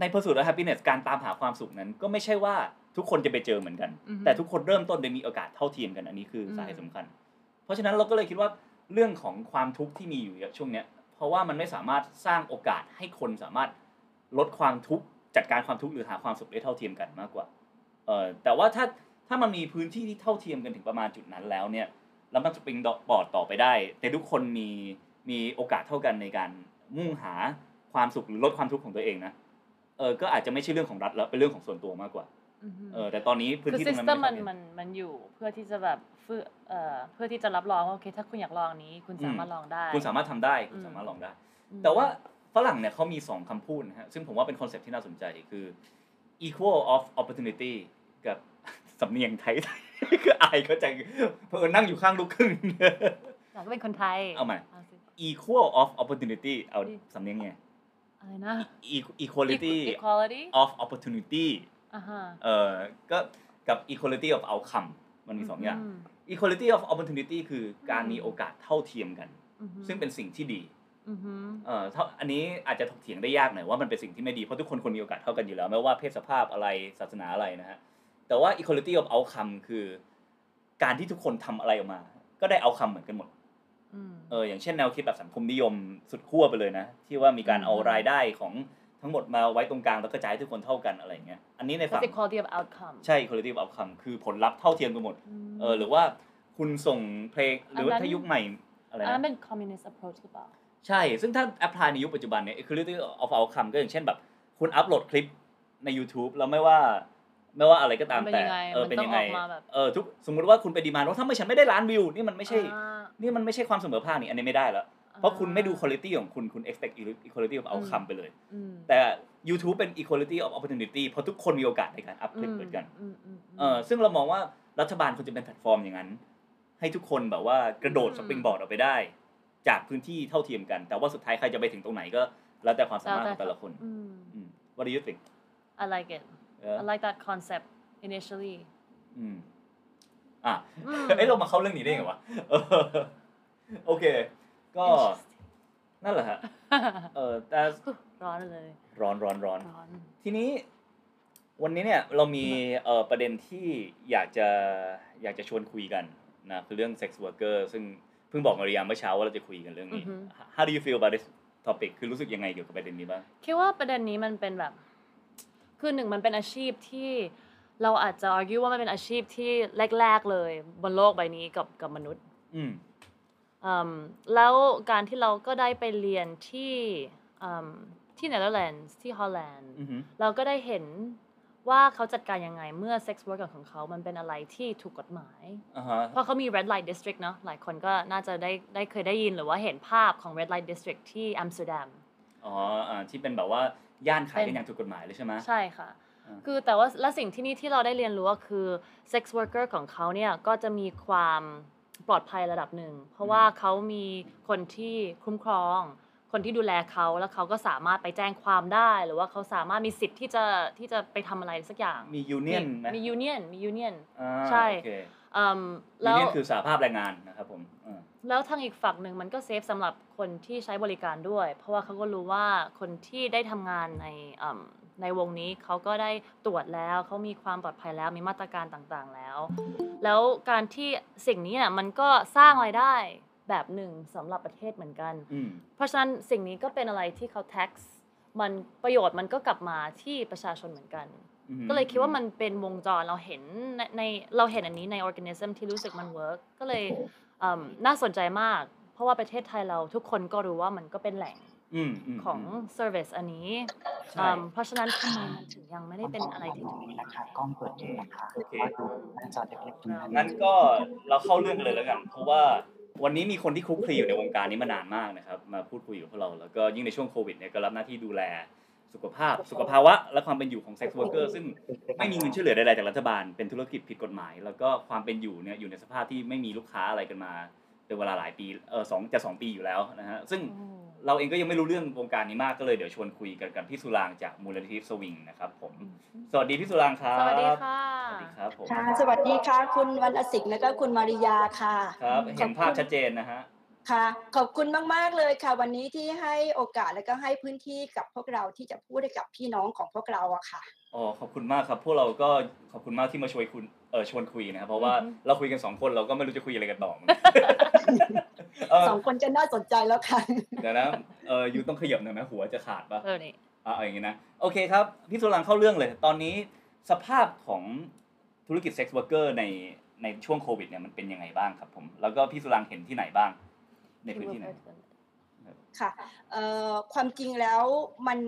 [SPEAKER 2] ใน pursuit of happiness การตามหาความสุขนั้นก็ไม่ใช่ว่า ทุกคนจะไปเจอเหมือนกัน
[SPEAKER 1] อือฮึ
[SPEAKER 2] แต่ทุกคนเริ่มต้นโดยมีโอกาสเท่าเทียมกันอันนี้คืออ
[SPEAKER 1] ม
[SPEAKER 2] สาเหตุสำคัญ เพราะฉะนั้นเราก็เลยคิดว่าเรื่องของความทุกข์ที่มีอยู่ช่วงเนี้ยเพราะว่ามันไม่สามารถสร้างโอกาสให้คนสามารถลดความทุกข์จัดการความทุกข์หรือหาความสุขได้เท่าเทียมกันมากกว่าเออแต่ว่าถ้าถ้ามันมีพื้นที่ที่เท่าเทียมกันถึงประมาณจุดนั้นแล้วเนี่ยแล้วมันสปริงบอร์ดต่อไปได้ แต่ทุกคนมีมีโอกาสเท่ากันในการมุ่งหาความสุขหรือลดความทุกข์ของตัวเองนะเออก็อาจจะไม่ใช่เรื่องของรัฐแล้วเป็นเรื่องของส่วนตัวมากกว่า
[SPEAKER 1] อือฮึ
[SPEAKER 2] เออแต่ตอนนี้พื้น
[SPEAKER 1] คือ
[SPEAKER 2] ที่ต
[SPEAKER 1] ซิ
[SPEAKER 2] รง
[SPEAKER 1] ส
[SPEAKER 2] นั้น
[SPEAKER 1] เต็ม
[SPEAKER 2] ไม่
[SPEAKER 1] มัน
[SPEAKER 2] เท่า
[SPEAKER 1] มันมันอยู่เพื่อที่จะแบบเพื่อเอ่อเพื่อที่จะรับรองว่าโอเค ถ้าคุณอยากลองอันนี้ คุณสามารถลองได้
[SPEAKER 2] คุณสามารถทำได้คุณ
[SPEAKER 1] อืม
[SPEAKER 2] สามารถลองได้
[SPEAKER 1] อืม
[SPEAKER 2] แต่ว่าฝรั่งเนี่ยเขามีสองคำพูดนะฮะซึ่งผมว่าเป็นคอนเซ็ปต์ที่น่าสนใจคือ equal of opportunity กับสำเนียงไทยคืออายเข้าใจปะนั่งอยู่ข้างลูกครึ่ง
[SPEAKER 1] อยากเป็นคนไทย
[SPEAKER 2] เอาใหม่
[SPEAKER 1] สิ
[SPEAKER 2] equal of opportunity เอา
[SPEAKER 1] ดี
[SPEAKER 2] สำเนียงไง
[SPEAKER 1] อะไรนะ
[SPEAKER 2] E- equality
[SPEAKER 1] equality
[SPEAKER 2] of opportunity
[SPEAKER 1] อ่าฮะ
[SPEAKER 2] เอ่อก็กับ equality of outcome มันมีสองอย่างอื
[SPEAKER 1] ม
[SPEAKER 2] equality of opportunity คือการมีโอกาสเท่าเทียมกัน
[SPEAKER 1] อือฮึ
[SPEAKER 2] ซึ่งเป็นสิ่งที่ดี
[SPEAKER 1] อือฮึ
[SPEAKER 2] เอ่อเท่าอันนี้อาจจะถกเถียงได้ยากหน่อยว่ามันเป็นสิ่งที่ไม่ดีเพราะทุกคนควรมีโอกาสเท่ากันอยู่แล้วไม่ว่าเพศสภาพอะไรศาสนาอะไรนะฮะแต่ว่า equality of outcome คือการที่ทุกคนทำอะไรออกมา ก็ได้ outcome เหมือนกันหมด
[SPEAKER 1] อืม
[SPEAKER 2] เอออย่างเช่นแนวคิดแบบสังคมนิยมสุดขั้วไปเลยนะ ที่ว่ามีการเอา
[SPEAKER 1] อืม
[SPEAKER 2] รายได้ของ ทั้งหมดมาไว้ตรงกลางแล้วกระจายให้ทุกคนเท่ากันอะไรอย่างเงี้ยอันนี้ใน
[SPEAKER 1] ก็
[SPEAKER 2] ฝั่ง
[SPEAKER 1] คือ quality of outcome
[SPEAKER 2] ใช่ quality of outcome คือผลลัพธ์เท่าเทียมกันหมด
[SPEAKER 1] ม
[SPEAKER 2] เออหรือว่าคุณส่งเพลงหรือว่า
[SPEAKER 1] อันนั้น
[SPEAKER 2] ถ้ายุคใหม่อะไร
[SPEAKER 1] อันนั้น
[SPEAKER 2] นะ
[SPEAKER 1] เป็น communist approach หรือเปล่า
[SPEAKER 2] ใช่ ซึ่งถ้า apply ในยุคปัจจุบันเนี่ย quality of outcome ก็อย่างเช่นแบบ คุณอัพโหลดคลิปใน YouTube แล้วไม่ว่าไม่ว่าอะไรก็ตาม
[SPEAKER 1] มันเป็น
[SPEAKER 2] แต่
[SPEAKER 1] ยังไง
[SPEAKER 2] เออ
[SPEAKER 1] มัน
[SPEAKER 2] เป็น
[SPEAKER 1] ต้อง
[SPEAKER 2] ยังไง
[SPEAKER 1] ออกมาแบบ
[SPEAKER 2] เออทุกสมมุติว่าคุณไปดีมานว่าถ้าไม่ฉันไม่ได้ล้านวิวนี่มันไม่ใช่
[SPEAKER 1] อ่า
[SPEAKER 2] นี่มันไม่ใช่ความเสมอภาคนี่อันนี้ไม่ได้แล้ว เพราะคุณไม่ดู quality ของคุณคุณ expect equality of outcome ไปเลย
[SPEAKER 1] อืม
[SPEAKER 2] แต่ YouTube เป็น equality of opportunity เพราะทุกคนมีโอกาสในการอัพคลิปเหมือนกัน
[SPEAKER 1] อืมอืม
[SPEAKER 2] เออซึ่งเรามองว่ารัฐบาลควรจะเป็นแพลตฟอร์มอย่างนั้น ให้ทุกคนแบบว่ากระโดด springboard ออกไปได้ จากพื้นที่เท่าเทียมกัน แต่ว่าสุดท้ายใครจะไปถึงตรงไหนก็ แล้วแต่ความสามารถของแต่ละคน
[SPEAKER 1] อืม
[SPEAKER 2] อืม What do you think
[SPEAKER 1] I like it
[SPEAKER 2] เออ
[SPEAKER 1] I like that concept initially
[SPEAKER 2] อืมอะ
[SPEAKER 1] อืม
[SPEAKER 2] เอ้ยเรามาเข้าเรื่องนี้ได้ไงวะเออโอเค ก็นั่นแหละฮะเออแต่
[SPEAKER 1] ร้อนเลย
[SPEAKER 2] ร้อนร้อนร้อน
[SPEAKER 1] ร้อน
[SPEAKER 2] ทีนี้ วันนี้เนี่ยเรามีเอ่อประเด็นที่อยากจะอยากจะชวนคุยกันนะคือเรื่อง sex worker ซึ่งเพิ่งบอกมาริยามเมื่อเช้าว่าเราจะคุยกันเรื่องนี้ How do you feel about this topic คือรู้สึกยังไงเกี่ยวกับประเด็นนี้บ้าง
[SPEAKER 1] คิดว่าประเด็นนี้มันเป็นแบบ คือหนึ่งมันเป็นอาชีพที่เราอาจจะ argue ว่ามันเป็นอาชีพที่แรก ๆเลย บนโลกใบนี้กับกับมนุษย์
[SPEAKER 2] อืม
[SPEAKER 1] อืม แล้วการที่เราก็ได้ไปเรียนที่อืมที่เนเธอร์แลนด์ที่ฮอลแลนด์
[SPEAKER 2] อือหือ
[SPEAKER 1] เราก็ได้เห็นว่าเขาจัดการยังไงเมื่อ sex worker ของเขา มันเป็นอะไรที่ถูกกฎหมาย
[SPEAKER 2] อ่าฮะ
[SPEAKER 1] เพราะเขามี red light district เนอะหลายคนก็น่าจะได้ได้เคยได้ยินหรือว่าเห็นภาพของ red light district ที่อัมสเตอร์ดัม
[SPEAKER 2] อ๋ออ่าที่เป็นแบบว่าย่านขายกัน
[SPEAKER 1] เป็
[SPEAKER 2] นอย่างถูกกฎหมายเลยใช่ไหม
[SPEAKER 1] ใช่ค่ะ
[SPEAKER 2] อ่า
[SPEAKER 1] คือแต่ว่าและสิ่งที่นี่ที่เราได้เรียนรู้ก็คือ sex worker ของเขาเนี่ยก็จะมีความ ปลอดภัยระดับหนึ่ง เพราะว่าเขามีคนที่คุ้มครอง คนที่ดูแลเขาแล้วเขาก็สามารถไปแจ้งความได้ หรือว่าเขาสามารถมีสิทธิ์ที่จะที่จะไปทำอะไรสักอย่าง
[SPEAKER 2] มี union ไหม
[SPEAKER 1] มี union มี union
[SPEAKER 2] อ่า
[SPEAKER 1] ใช่
[SPEAKER 2] โอเค
[SPEAKER 1] อืมแล้ว
[SPEAKER 2] union คือสหภาพแรงงานนะครับผมอ่า
[SPEAKER 1] แล้วทางอีกฝั่งหนึ่งมันก็ safe สำหรับคนที่ใช้บริการด้วย เพราะว่าเขาก็รู้ว่าคนที่ได้ทำงานในอืมในวงนี้เขาก็ได้ตรวจแล้วเขามีความปลอดภัยแล้วมีมาตรการต่างๆแล้ว แล้วการที่สิ่งนี้น่ะมันก็สร้างรายได้แบบหนึ่งสำหรับประเทศเหมือนกัน
[SPEAKER 2] อืม
[SPEAKER 1] เพราะฉะนั้นสิ่งนี้ก็เป็นอะไรที่เขา tax มันประโยชน์มันก็กลับมาที่ประชาชนเหมือนกัน
[SPEAKER 2] อือหือ
[SPEAKER 1] ก็เลยคิดว่ามันเป็นวงจรเราเห็นในในเราเห็นอันนี้ใน organism ที่รู้สึกมัน work ก็เลยอืม น่าสนใจมาก เพราะว่าประเทศไทยเราทุกคนก็รู้ว่ามันก็เป็นแหล่ง
[SPEAKER 2] อืมอืม
[SPEAKER 1] ของ service อันนี้
[SPEAKER 2] ใช่
[SPEAKER 1] อืมเพราะฉะนั้นทำไมมันถึงยังไม่ได้เป็นอะไรที่ถูก
[SPEAKER 3] นี้นะคะกล้องเปิดอยู่นะคะ
[SPEAKER 2] โอเค
[SPEAKER 3] ว่าดูหน้าจอเล็กๆตรงนั้น
[SPEAKER 2] งั้นก็เราเข้าเรื่องกันเลยแล้วกัน เพราะว่าวันนี้มีคนที่คลุกคลีอยู่ในวงการนี้มานานมากนะครับ มาพูดคุยกับพวกเรา แล้วก็ยิ่งในช่วงโควิดเนี่ยก็รับหน้าที่ดูแล สุขภาพ สุขภาวะ และความเป็นอยู่ของ sex worker ซึ่งไม่มีเงินช่วยเหลือใดๆจากรัฐบาล เป็นธุรกิจผิดกฎหมาย แล้วก็ความเป็นอยู่เนี่ยอยู่ในสภาพที่ไม่มีลูกค้าอะไรกันมาเป็นเวลาหลายปีเออสองจะสองปีอยู่แล้วนะฮะซึ่งเราเองก็ยังไม่รู้เรื่องวงการนี้มากก็เลยเดี๋ยวชวนคุยกันกับพี่สุรางค์จากมูลนิธิสวิงนะครับผม สวัสดีพี่สุรางค์ครับ
[SPEAKER 1] สวัสดีค่ะ
[SPEAKER 2] สวัสดีครับผม
[SPEAKER 4] ค่ะสวัสดีค่ะ คุณวรรณสิงห์และก็คุณมาริยาค่ะ
[SPEAKER 2] ครับ เห็นภาพชัดเจนนะฮะ
[SPEAKER 4] ค่ะ ขอบคุณมาก ๆ เลยค่ะ วันนี้ที่ให้โอกาสและก็ให้พื้นที่กับพวกเราที่จะพูดให้กับพี่น้องของพวกเราอะค่ะ
[SPEAKER 2] อ๋อขอบคุณมากครับ พวกเราก็ขอบคุณมากที่มาชวนคุณเออชวนคุยนะครับเพราะว่า
[SPEAKER 1] อือฮึ
[SPEAKER 2] เราคุยกันสองคนเราก็ไม่รู้จะคุยอะไรกันต่อเออ
[SPEAKER 4] สองคนจะน่าสนใจแล้วค่ะ
[SPEAKER 2] เดี๋ยวนะเออยูต้องขยับหน่อยไหมหัวจะขาดปะ
[SPEAKER 1] เออนี่
[SPEAKER 2] อ่าเอาอย่างงี้นะโอเคครับพี่สุรังค์เข้าเรื่องเลย ตอนนี้สภาพของธุรกิจเซ็กซ์วอร์เกอร์ในในช่วงโควิดเนี่ยมันเป็นยังไงบ้างครับผมแล้วก็พี่สุรังค์เห็นที่ไหนบ้าง ในพื้นที่ไหน
[SPEAKER 4] ค่ะเอ่อความจริงแล้วมัน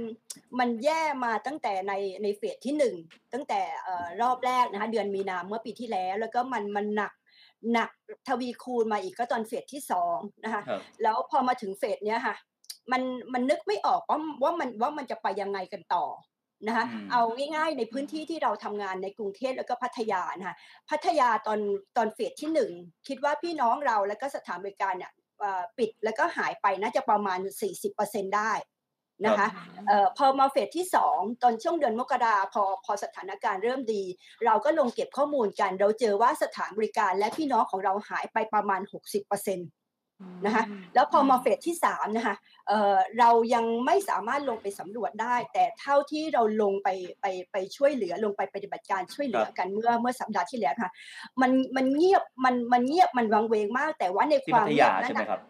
[SPEAKER 4] มันแย่มาตั้งแต่ในในเฟสที่หนึ่งตั้งแต่เอ่อรอบแรกนะคะเดือนมีนาเมื่อปีที่แล้ว แล้วก็มันมันหนักหนักทวีคูณมาอีกก็ตอนเฟสที่สองนะคะ
[SPEAKER 2] ครับ
[SPEAKER 4] แล้วพอมาถึงเฟสเนี้ยค่ะมันมันนึกไม่ออกว่าว่ามันว่ามันจะไปยังไงกันต่อนะคะ
[SPEAKER 2] อืม
[SPEAKER 4] เอาง่ายๆในพื้นที่ที่เราทำงานในกรุงเทพแล้วก็พัทยานะคะพัทยาตอนตอนเฟสที่หนึ่งคิดว่าพี่น้องเราแล้วก็สถานบริการเนี่ยเอ่อ ปิดแล้วก็หายไปน่าจะประมาณ 40%ได้นะคะเอ่อพอมาเฟสที่ 2 ตอนช่วงเดือนมกราพอพอสถานการณ์เริ่มดี เราก็ลงเก็บข้อมูลกัน เราเจอว่าสถานบริการและพี่น้องของเราหายไปประมาณ 60%น นะคะแล้วพอมาเฟสที่3นะคะเอ่อเรายังไม่สามารถลงไปสำรวจได้ แต่เท่าที่เราลงไปไปไปช่วยเหลือลงไปปฏิบัติการช่วยเหลือกันเมื่อเมื่อสัปดาห์ที่แล้วค่ะมันมันเงียบมันมันเงียบมันวังเวงมาก แต่ว่าใน
[SPEAKER 2] ที่
[SPEAKER 4] ควา
[SPEAKER 2] พั
[SPEAKER 4] ม
[SPEAKER 2] ท
[SPEAKER 4] เงี
[SPEAKER 2] ยาย
[SPEAKER 4] บนั้
[SPEAKER 2] ใช่
[SPEAKER 4] น
[SPEAKER 2] ไหม
[SPEAKER 4] นะครับ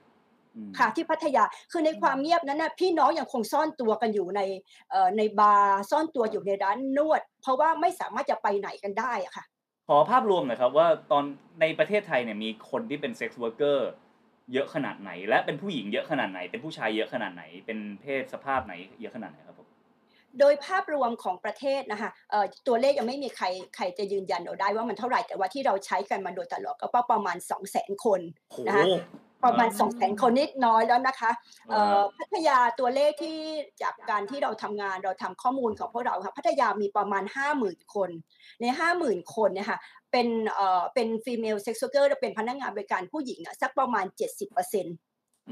[SPEAKER 2] อืม
[SPEAKER 4] ค่ะที่พัทยาคือในความเงียบนั้นนะพี่น้องยังคงซ่อนตัวกันอยู่ในเอ่อในบาร์ซ่อนตัวอยู่ในร้านนวด เพราะว่าไม่สามารถจะไปไหนกันได้อะค่ะ
[SPEAKER 2] ขอภาพรวมหน่อยครับว่าตอนในประเทศไทยเนี่ยมีคนที่เป็นเซ็กซ์ r ว r ร์เกอร์ เยอะขนาดไหน และเป็นผู้หญิงเยอะขนาดไหน เป็นผู้ชายเยอะขนาดไหน เป็นเพศสภาพไหนเยอะขนาดไหนครับผม
[SPEAKER 4] โดยภาพรวมของประเทศนะคะเอ่อตัวเลขยังไม่มีใครใครจะยืนยันเราได้ว่ามันเท่าไหร่แต่ว่าที่เราใช้กันมาโดยตลอดก็ประมาณ 2 0 0 0 0 0 คน
[SPEAKER 2] โห
[SPEAKER 4] นะคะประมาณ
[SPEAKER 1] อืม
[SPEAKER 4] 2 0 0 0 0 0 คนนิดน้อยแล้วนะคะเอ่อ
[SPEAKER 2] อ่า
[SPEAKER 4] พัทยาตัวเลขที่จากการที่เราทำงานเราทำข้อมูลของพวกเราค่ะพัทยามีประมาณ 50,000 คน ใน 50,000 คนเนี่ยค่ะ เป็นเอ่อเป็น female sex worker เป็นพนักงานบริการผู้หญิงอะสักประมาณ 70%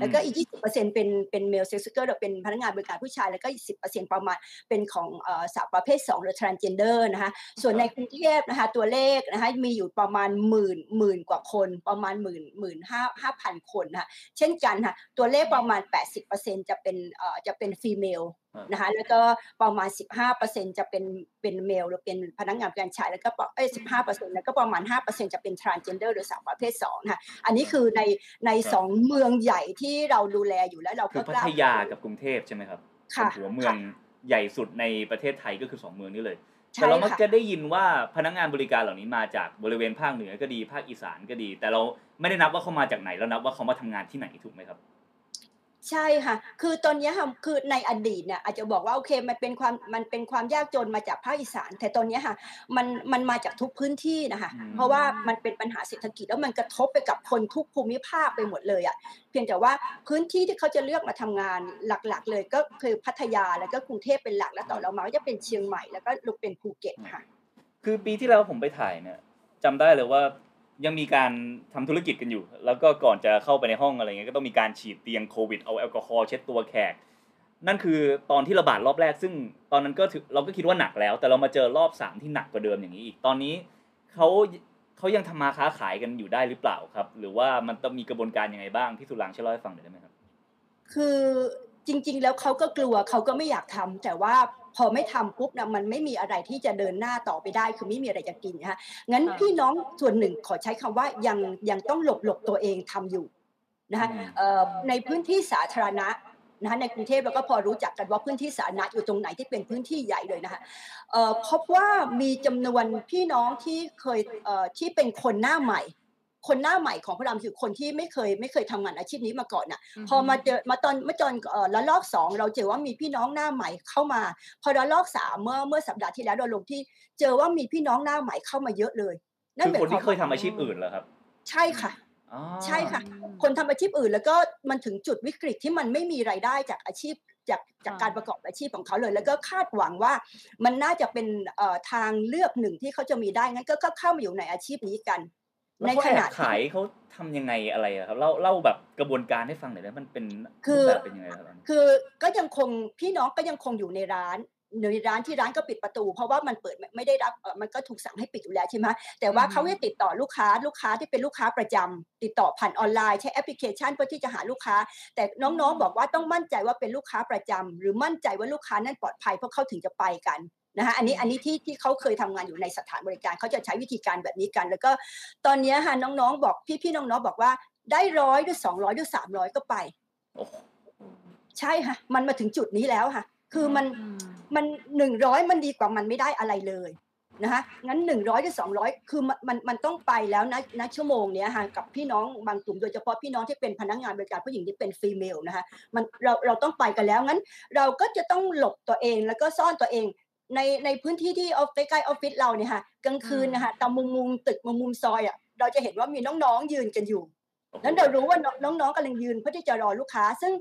[SPEAKER 4] แล้วก็อีก 20%เป็นเป็น male sex worker หรือเป็นพนักงานบริการผู้ชาย แล้วก็อีก 10%ประมาณเป็นของเอ่อสาวประเภท 2 หรือ transgender นะคะส่วนในกรุงเทพนะคะตัวเลขนะคะมีอยู่ประมาณหมื่นหมื่นกว่าคนประมาณหมื่นหมื่นห้าห้าพันคนนะคะเช่นกันค่ะตัวเลขประมาณ 80%จะเป็นเอ่อจะเป็น female
[SPEAKER 2] อ่าน
[SPEAKER 4] นะคะแล้วก็ประมาณ 15%จะเป็นเป็น male หรือเป็นพนักงานบริการชายแล้วก็ปเอ้ย15%แล้วก็ประมาณ 5%จะเป็น transgender หรือสาวประเภท2นะคะอันนี้คือในในสองเมืองใหญ่ที่เราดูแลอยู่แล้วเรา
[SPEAKER 2] คื
[SPEAKER 4] ก็
[SPEAKER 2] อพั
[SPEAKER 4] กล้า
[SPEAKER 2] ทยากับกรุงเทพใช่ไหมครับ
[SPEAKER 4] ค่ะ
[SPEAKER 2] เป็นหัวเมือง
[SPEAKER 4] ค่ะ
[SPEAKER 2] ใหญ่สุดในประเทศไทยก็คือสองเมืองนี้เลย
[SPEAKER 4] ใช่
[SPEAKER 2] แต่เรามัก
[SPEAKER 4] ค่ะ
[SPEAKER 2] จะได้ยินว่าพนักงานบริการเหล่านี้มาจากบริเวณภาคเหนือก็ดีภาคอีสานก็ดี แต่เราไม่ได้นับว่าเขามาจากไหนเรานับว่าเขามาทำงานที่ไหนถูกไหมครับ
[SPEAKER 4] ใช่ค่ะ คือตอนเนี้ยค่ะคือในอดีตเนี่ยอาจจะบอกว่าโอเคมันเป็นความมันเป็นความยากจนมาจากภาคอีสาน แต่ตอนเนี้ยค่ะมันมันมาจากทุกพื้นที่นะคะ
[SPEAKER 2] อืม
[SPEAKER 4] เพราะว่ามันเป็นปัญหาเศรษฐกิจแล้วมันกระทบไปกับคนทุกภูมิภาคไปหมดเลยอะเพียงแต่ว่าพื้นที่ที่เขาจะเลือกมาทำงานหลักๆ เลยก็คือพัทยาแล้วก็กรุงเทพเป็นหลักแล้วต่อเรามาก็จะเป็นเชียงใหม่แล้วก็ลงเป็นภูเก็ตค่ะ
[SPEAKER 2] คือปีที่แล้วผมไปถ่ายเนี่ยจำได้เลยว่า ยังมีการทำธุรกิจกันอยู่ แล้วก็ก่อนจะเข้าไปในห้องอะไรเงี้ยก็ต้องมีการฉีดเตียงโควิดเอาแอลกอฮอล์เช็ดตัวแขก นั่นคือตอนที่ระบาดรอบแรก ซึ่งตอนนั้นก็ถือเราก็คิดว่าหนักแล้ว แต่เรามาเจอรอบสามที่หนักกว่าเดิมอย่างนี้อีกตอนนี้เขาเขายังทำมาค้าขายกันอยู่ได้หรือเปล่าครับ หรือว่ามันต้องมีกระบวนการยังไงบ้างพี่สุรางช่วยเล่าให้ฟังหน่อยได้ไหมครับ
[SPEAKER 4] คือจริง ๆ แล้วเขาก็กลัวเขาก็ไม่อยากทำแต่ว่า พอไม่ทำปุ๊บนะมันไม่มีอะไรที่จะเดินหน้าต่อไปได้ คือไม่มีอะไรจะกินนะคะงั้น
[SPEAKER 1] ค่ะ
[SPEAKER 4] พี่น้องส่วนหนึ่งขอใช้คำว่ายังยังต้องหลบหลบตัวเองทำอยู่นะคะ
[SPEAKER 2] อืม
[SPEAKER 4] เอ่อในพื้นที่สาธารณะนะคะในกรุงเทพเราก็พอรู้จักกันว่าพื้นที่สาธารณะอยู่ตรงไหนที่เป็นพื้นที่ใหญ่เลยนะคะเอ่อพบว่ามีจำนวนพี่น้องที่เคยเอ่อที่เป็นคนหน้าใหม่ คนหน้าใหม่ของพระรามคือคนที่ไม่เคยไม่เคยทำงานอาชีพนี้มาก่อนน่ะพอมาเจอมาตอนเมื่อตอนเอ่อละลอกสองเราเจอว่ามีพี่น้องหน้าใหม่เข้ามา พอละลอกสามเมื่อเมื่อสัปดาห์ที่แล้วเราลงที่เจอว่ามีพี่น้องหน้าใหม่เข้ามาเยอะเลย
[SPEAKER 2] คือ
[SPEAKER 4] หมา
[SPEAKER 2] คนที่
[SPEAKER 4] วาม
[SPEAKER 2] เคยทำอาชีพอื่นเหรอครับ
[SPEAKER 4] ใช่ค่ะ
[SPEAKER 2] อ๋อ
[SPEAKER 4] ใช่ค่ะ คนทำอาชีพอื่นแล้วก็มันถึงจุดวิกฤตที่มันไม่มีรายได้จากอาชีพจากจาก
[SPEAKER 1] อ่า
[SPEAKER 4] การประกอบอาชีพของเขาเลย แล้วก็คาดหวังว่ามันน่าจะเป็นเอ่อทางเลือกหนึ่งที่เขาจะมีได้งั้นก็ก็เข้ามาอยู่ในอาชีพนี้กัน
[SPEAKER 2] แล้ว
[SPEAKER 4] ใน
[SPEAKER 2] เขา
[SPEAKER 4] ข
[SPEAKER 2] แอ
[SPEAKER 4] ณะ
[SPEAKER 2] บ
[SPEAKER 4] ที่
[SPEAKER 2] ขายเขาทำยังไงอะไรอะครับเล่าเล่าแบบกระบวนการให้ฟังหน่อยได้ไหมมันเป็น
[SPEAKER 4] คือ
[SPEAKER 2] รูปแบบเป็นยังไงครับ
[SPEAKER 4] คือก็ยังคงพี่น้องก็ยังคงอยู่ในร้านในร้านที่ร้านก็ปิดประตู เพราะว่ามันเปิดไม่ไม่ได้รับเอ่อมันก็ถูกสั่งให้ปิดอยู่แล้วใช่ไหมแต่ว่า
[SPEAKER 1] อืม
[SPEAKER 4] เขาจะติดต่อลูกค้าลูกค้าที่เป็นลูกค้าประจำติดต่อผ่านออนไลน์ใช้แอปพลิเคชันเพื่อที่จะหาลูกค้า แต่น้องๆ บอกว่าต้องมั่นใจว่าเป็นลูกค้าประจำหรือมั่นใจว่าลูกค้านั้นปลอดภัยเพราะเขาถึงจะไปกัน นะคะอันนี้อันนี้ที่ที่เขาเคยทำงานอยู่ในสถานบริการเขาจะใช้วิธีการแบบนี้กัน แล้วก็ตอนเนี้ยค่ะน้องๆบอกพี่ๆน้องๆบอกว่าได้ร้อยหรือสองร้อยหรือสามร้อยก็ไป
[SPEAKER 2] โอ้โห
[SPEAKER 4] ใช่ค่ะ มันมาถึงจุดนี้แล้วค่ะ คือมัน
[SPEAKER 1] อืม
[SPEAKER 4] มันหนึ่งร้อยมันดีกว่ามันไม่ได้อะไรเลยนะคะงั้นหนึ่งร้อยหรือสองร้อยคือมันมันมันต้องไปแล้วนะนะชั่วโมงเนี้ยค่ะกับพี่น้องบางกลุ่มโดยเฉพาะพี่น้องที่เป็นพนักงานบริการผู้หญิงที่เป็นฟีเมลนะคะมันเราเราต้องไปกันแล้วงั้น เราก็จะต้องหลบตัวเองแล้วก็ซ่อนตัวเอง ในในพื้นที่ที่ออฟใกล้ๆออฟฟิศเราเนี่ยค่ะกลางคืนนะคะตามมุมมุมตึกมุมมุมซอยอะเราจะเห็นว่ามีน้องๆยืนกันอยู่
[SPEAKER 2] โอ้โห
[SPEAKER 4] นั้นเรารู้ว่าน้องๆกำลังยืนเพื่อที่จะรอลูกค้า ซึ่ง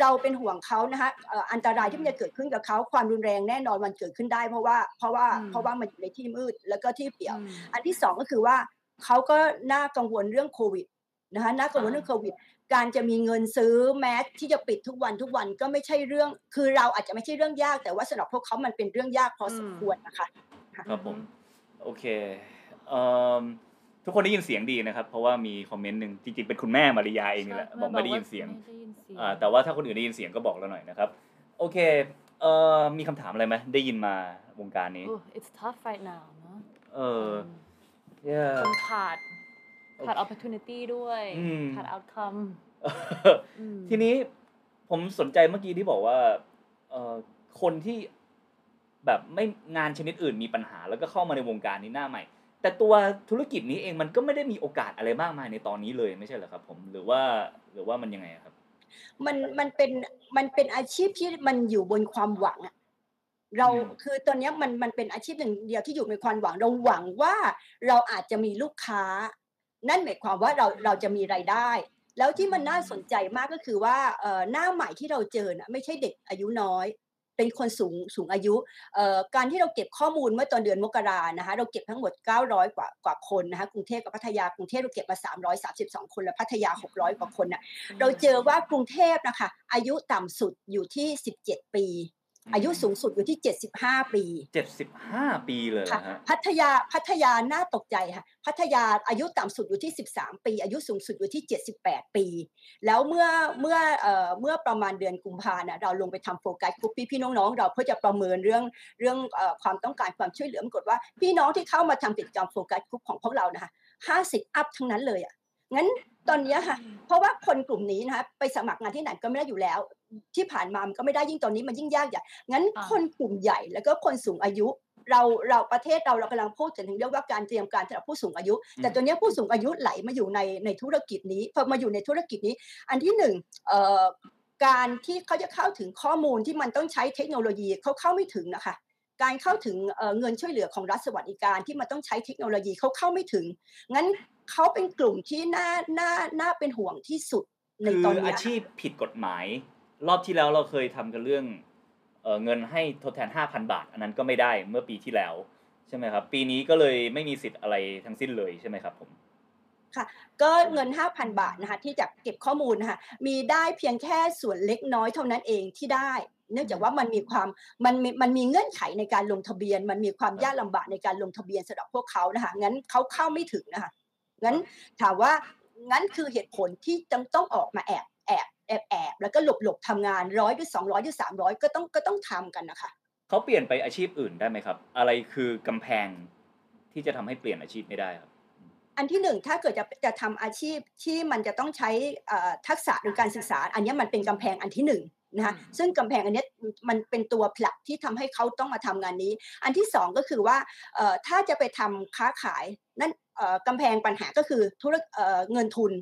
[SPEAKER 4] เราเป็นห่วงเขานะคะเอ่ออันตรายที่มันจะเกิดขึ้นกับเขาความรุนแรงแน่นอนมันเกิดขึ้นได้ เพราะว่าเพราะว่า
[SPEAKER 1] อืม
[SPEAKER 4] เพราะว่ามันอยู่ในที่มืดแล้วก็ที่เปี่ยว
[SPEAKER 1] อืม
[SPEAKER 4] อันที่สองก็คือว่าเขาก็น่ากังวลเรื่องโควิดนะคะน่ากังวลเรื่องโควิด การจะมีเงินซื้อแมสที่จะปิดทุกวันทุกวันก็ไม่ใช่เรื่อง คือเราอาจจะไม่ใช่เรื่องยาก แต่ว่าสำหรับพวกเขามันเป็นเรื่องยากพอสมควรนะคะ
[SPEAKER 2] ครับผมโอเคเอ่อทุกคนได้ยินเสียงดีนะครับ เพราะว่ามีคอมเมนต์หนึ่งจริงๆเป็นคุณแม่มาริยาเองนี่แหละ
[SPEAKER 1] ใช่
[SPEAKER 2] บอกไม่ได้ยินเสียง
[SPEAKER 1] ไม่ได้ยินเสียง
[SPEAKER 2] อ่าแต่ว่าถ้าคนอื่นได้ยินเสียงก็บอกเราหน่อยนะครับ โอเคเอ่อมีคำถามอะไรไหมได้ยินมาวงการนี้
[SPEAKER 1] โอ้ it's tough right now เนอะ
[SPEAKER 2] เออ
[SPEAKER 1] ม
[SPEAKER 2] yeah
[SPEAKER 1] คนขาด ขาด opportunity ด้วย
[SPEAKER 2] อืม
[SPEAKER 1] ขาด outcome อืม
[SPEAKER 2] ทีนี้ผมสนใจเมื่อกี้ที่บอกว่าเอ่อคนที่แบบไม่งานชนิดอื่นมีปัญหา แล้วก็เข้ามาในวงการนี้หน้าใหม่ แต่ตัวธุรกิจนี้เองมันก็ไม่ได้มีโอกาสอะไรมากมายในตอนนี้เลยไม่ใช่เหรอครับ ผมหรือว่าหรือว่ามันยังไงอะครับ
[SPEAKER 4] มันมันเป็นมันเป็นอาชีพที่มันอยู่บนความหวังอะเรา
[SPEAKER 2] อืม
[SPEAKER 4] คือตอนเนี้ยมันมันเป็นอาชีพหนึ่งเดียวที่อยู่ในความหวังเราหวังว่าเราอาจจะมีลูกค้า นั่นหมายความว่าเราเราจะมีรายได้ แล้วที่มันน่าสนใจมากก็คือว่าหน้าใหม่ที่เราเจอนะไม่ใช่เด็กอายุน้อย เป็นคนสูงสูงอายุการที่เราเก็บข้อมูลเมื่อตอนเดือนมกรานะคะเราเก็บทั้งหมด 900 กว่ากว่าคนนะคะกรุงเทพกับพัทยากรุงเทพเราเก็บมา 332 คนและพัทยา 600 กว่าคนนะเราเจอว่ากรุงเทพนะคะอายุต่ำสุดอยู่ที่ 17 ปี อายุสูงสุดอยู่ที่ 75 ปี
[SPEAKER 2] เจ็ดสิบห้าปีเลยเหร
[SPEAKER 4] ค่ะ
[SPEAKER 2] อฮะ
[SPEAKER 4] พัทยาพัทยาน่าตกใจค่ะ พัทยาอายุต่ำสุดอยู่ที่ 13 ปี อายุสูงสุดอยู่ที่ 78 ปี แล้วเมื่อเมื่อเอ่อเมื่อประมาณเดือนกุมภาเนี่ยเราลงไปทำโฟกัสกลุ่มพี่พี่น้องๆ เราเพื่อจะประเมินเรื่องเรื่องเอ่อความต้องการความช่วยเหลือปรากฏว่า พี่น้องที่เข้ามาทำกิจกรรมโฟกัสกลุ่มของพวกเรานะคะ50 อัพทั้งนั้นเลยอะงั้น ตอนเนี้ยค่ะ เพราะว่าคนกลุ่มนี้นะคะไปสมัครงานที่ไหนก็ไม่ได้อยู่แล้ว ที่ผ่านมามันก็ไม่ได้ยิ่งตอนนี้มันยิ่งยากใหญ่งั้น
[SPEAKER 1] อ่า
[SPEAKER 4] คนกลุ่มใหญ่แล้วก็คนสูงอายุเราเราประเทศเราเรากำลังพูดถึงเรื่องว่าการเตรียมการสำหรับผู้สูงอายุ แต่ตัวเนี้ยผู้สูงอายุไหลมาอยู่ในในธุรกิจนี้พอมาอยู่ในธุรกิจนี้ อันที่หนึ่งเอ่อการที่เขาจะเข้าถึงข้อมูลที่มันต้องใช้เทคโนโลยีเขาเข้าไม่ถึงนะคะ การเข้าถึงเอ่อเงินช่วยเหลือของรัฐสวัสดิการที่มันต้องใช้เทคโนโลยีเขาเข้าไม่ถึง งั้นเขาเป็นกลุ่มที่น่าน่าน่าเป็นห่วงที่สุดใน
[SPEAKER 2] คือ
[SPEAKER 4] ตอนเนี้
[SPEAKER 2] อายชีพผิดกฎหมาย รอบที่แล้วเราเคยทำกันเรื่องเอ่อเงินให้ทดแทน 5,000 บาท อันนั้นก็ไม่ได้เมื่อปีที่แล้วใช่ไหมครับ ปีนี้ก็เลยไม่มีสิทธิ์อะไรทั้งสิ้นเลยใช่ไหมครับผม
[SPEAKER 4] ก็เงิน 5,000 บาทนะคะที่จะเก็บข้อมูลนะคะมีได้เพียงแค่ส่วนเล็กน้อยเท่านั้นเองที่ได้ เนื่องจากว่ามันมีความมันมีมันมีเงื่อนไขในการลงทะเบียน มันมีความยากลำบากในการลงทะเบียนสำหรับพวกเขานะคะงั้นเขาเข้าไม่ถึงนะคะงั้นถามว่างั้นคือเหตุผลที่ต้องต้องออกมาแอบแอบแอบแอบแล้วก็หลบหลบทำงานร้อยด้วยสองร้อยด้วยสามร้อยก็ต้องก็ต้องทำกันนะคะ
[SPEAKER 2] เขาเปลี่ยนไปอาชีพอื่นได้ไหมครับ อะไรคือกำแพงที่จะทำให้เปลี่ยนอาชีพไม่ได้ครับ
[SPEAKER 4] อันที่หนึ่งถ้าเกิดจะจะทำอาชีพที่มันจะต้องใช้เอ่อทักษะหรือการศึกษา อันเนี้ยมันเป็นกำแพงอันที่หนึ่ง นะคะ
[SPEAKER 1] อืม
[SPEAKER 4] ซึ่งกำแพงอันเนี้ยมันเป็นตัวผลักที่ทำให้เขาต้องมาทำงานนี้ อันที่สองก็คือว่าเอ่อถ้าจะไปทำค้าขายนั่นเอ่อกำแพงปัญหาก็คือธุรเอ่อเงินทุน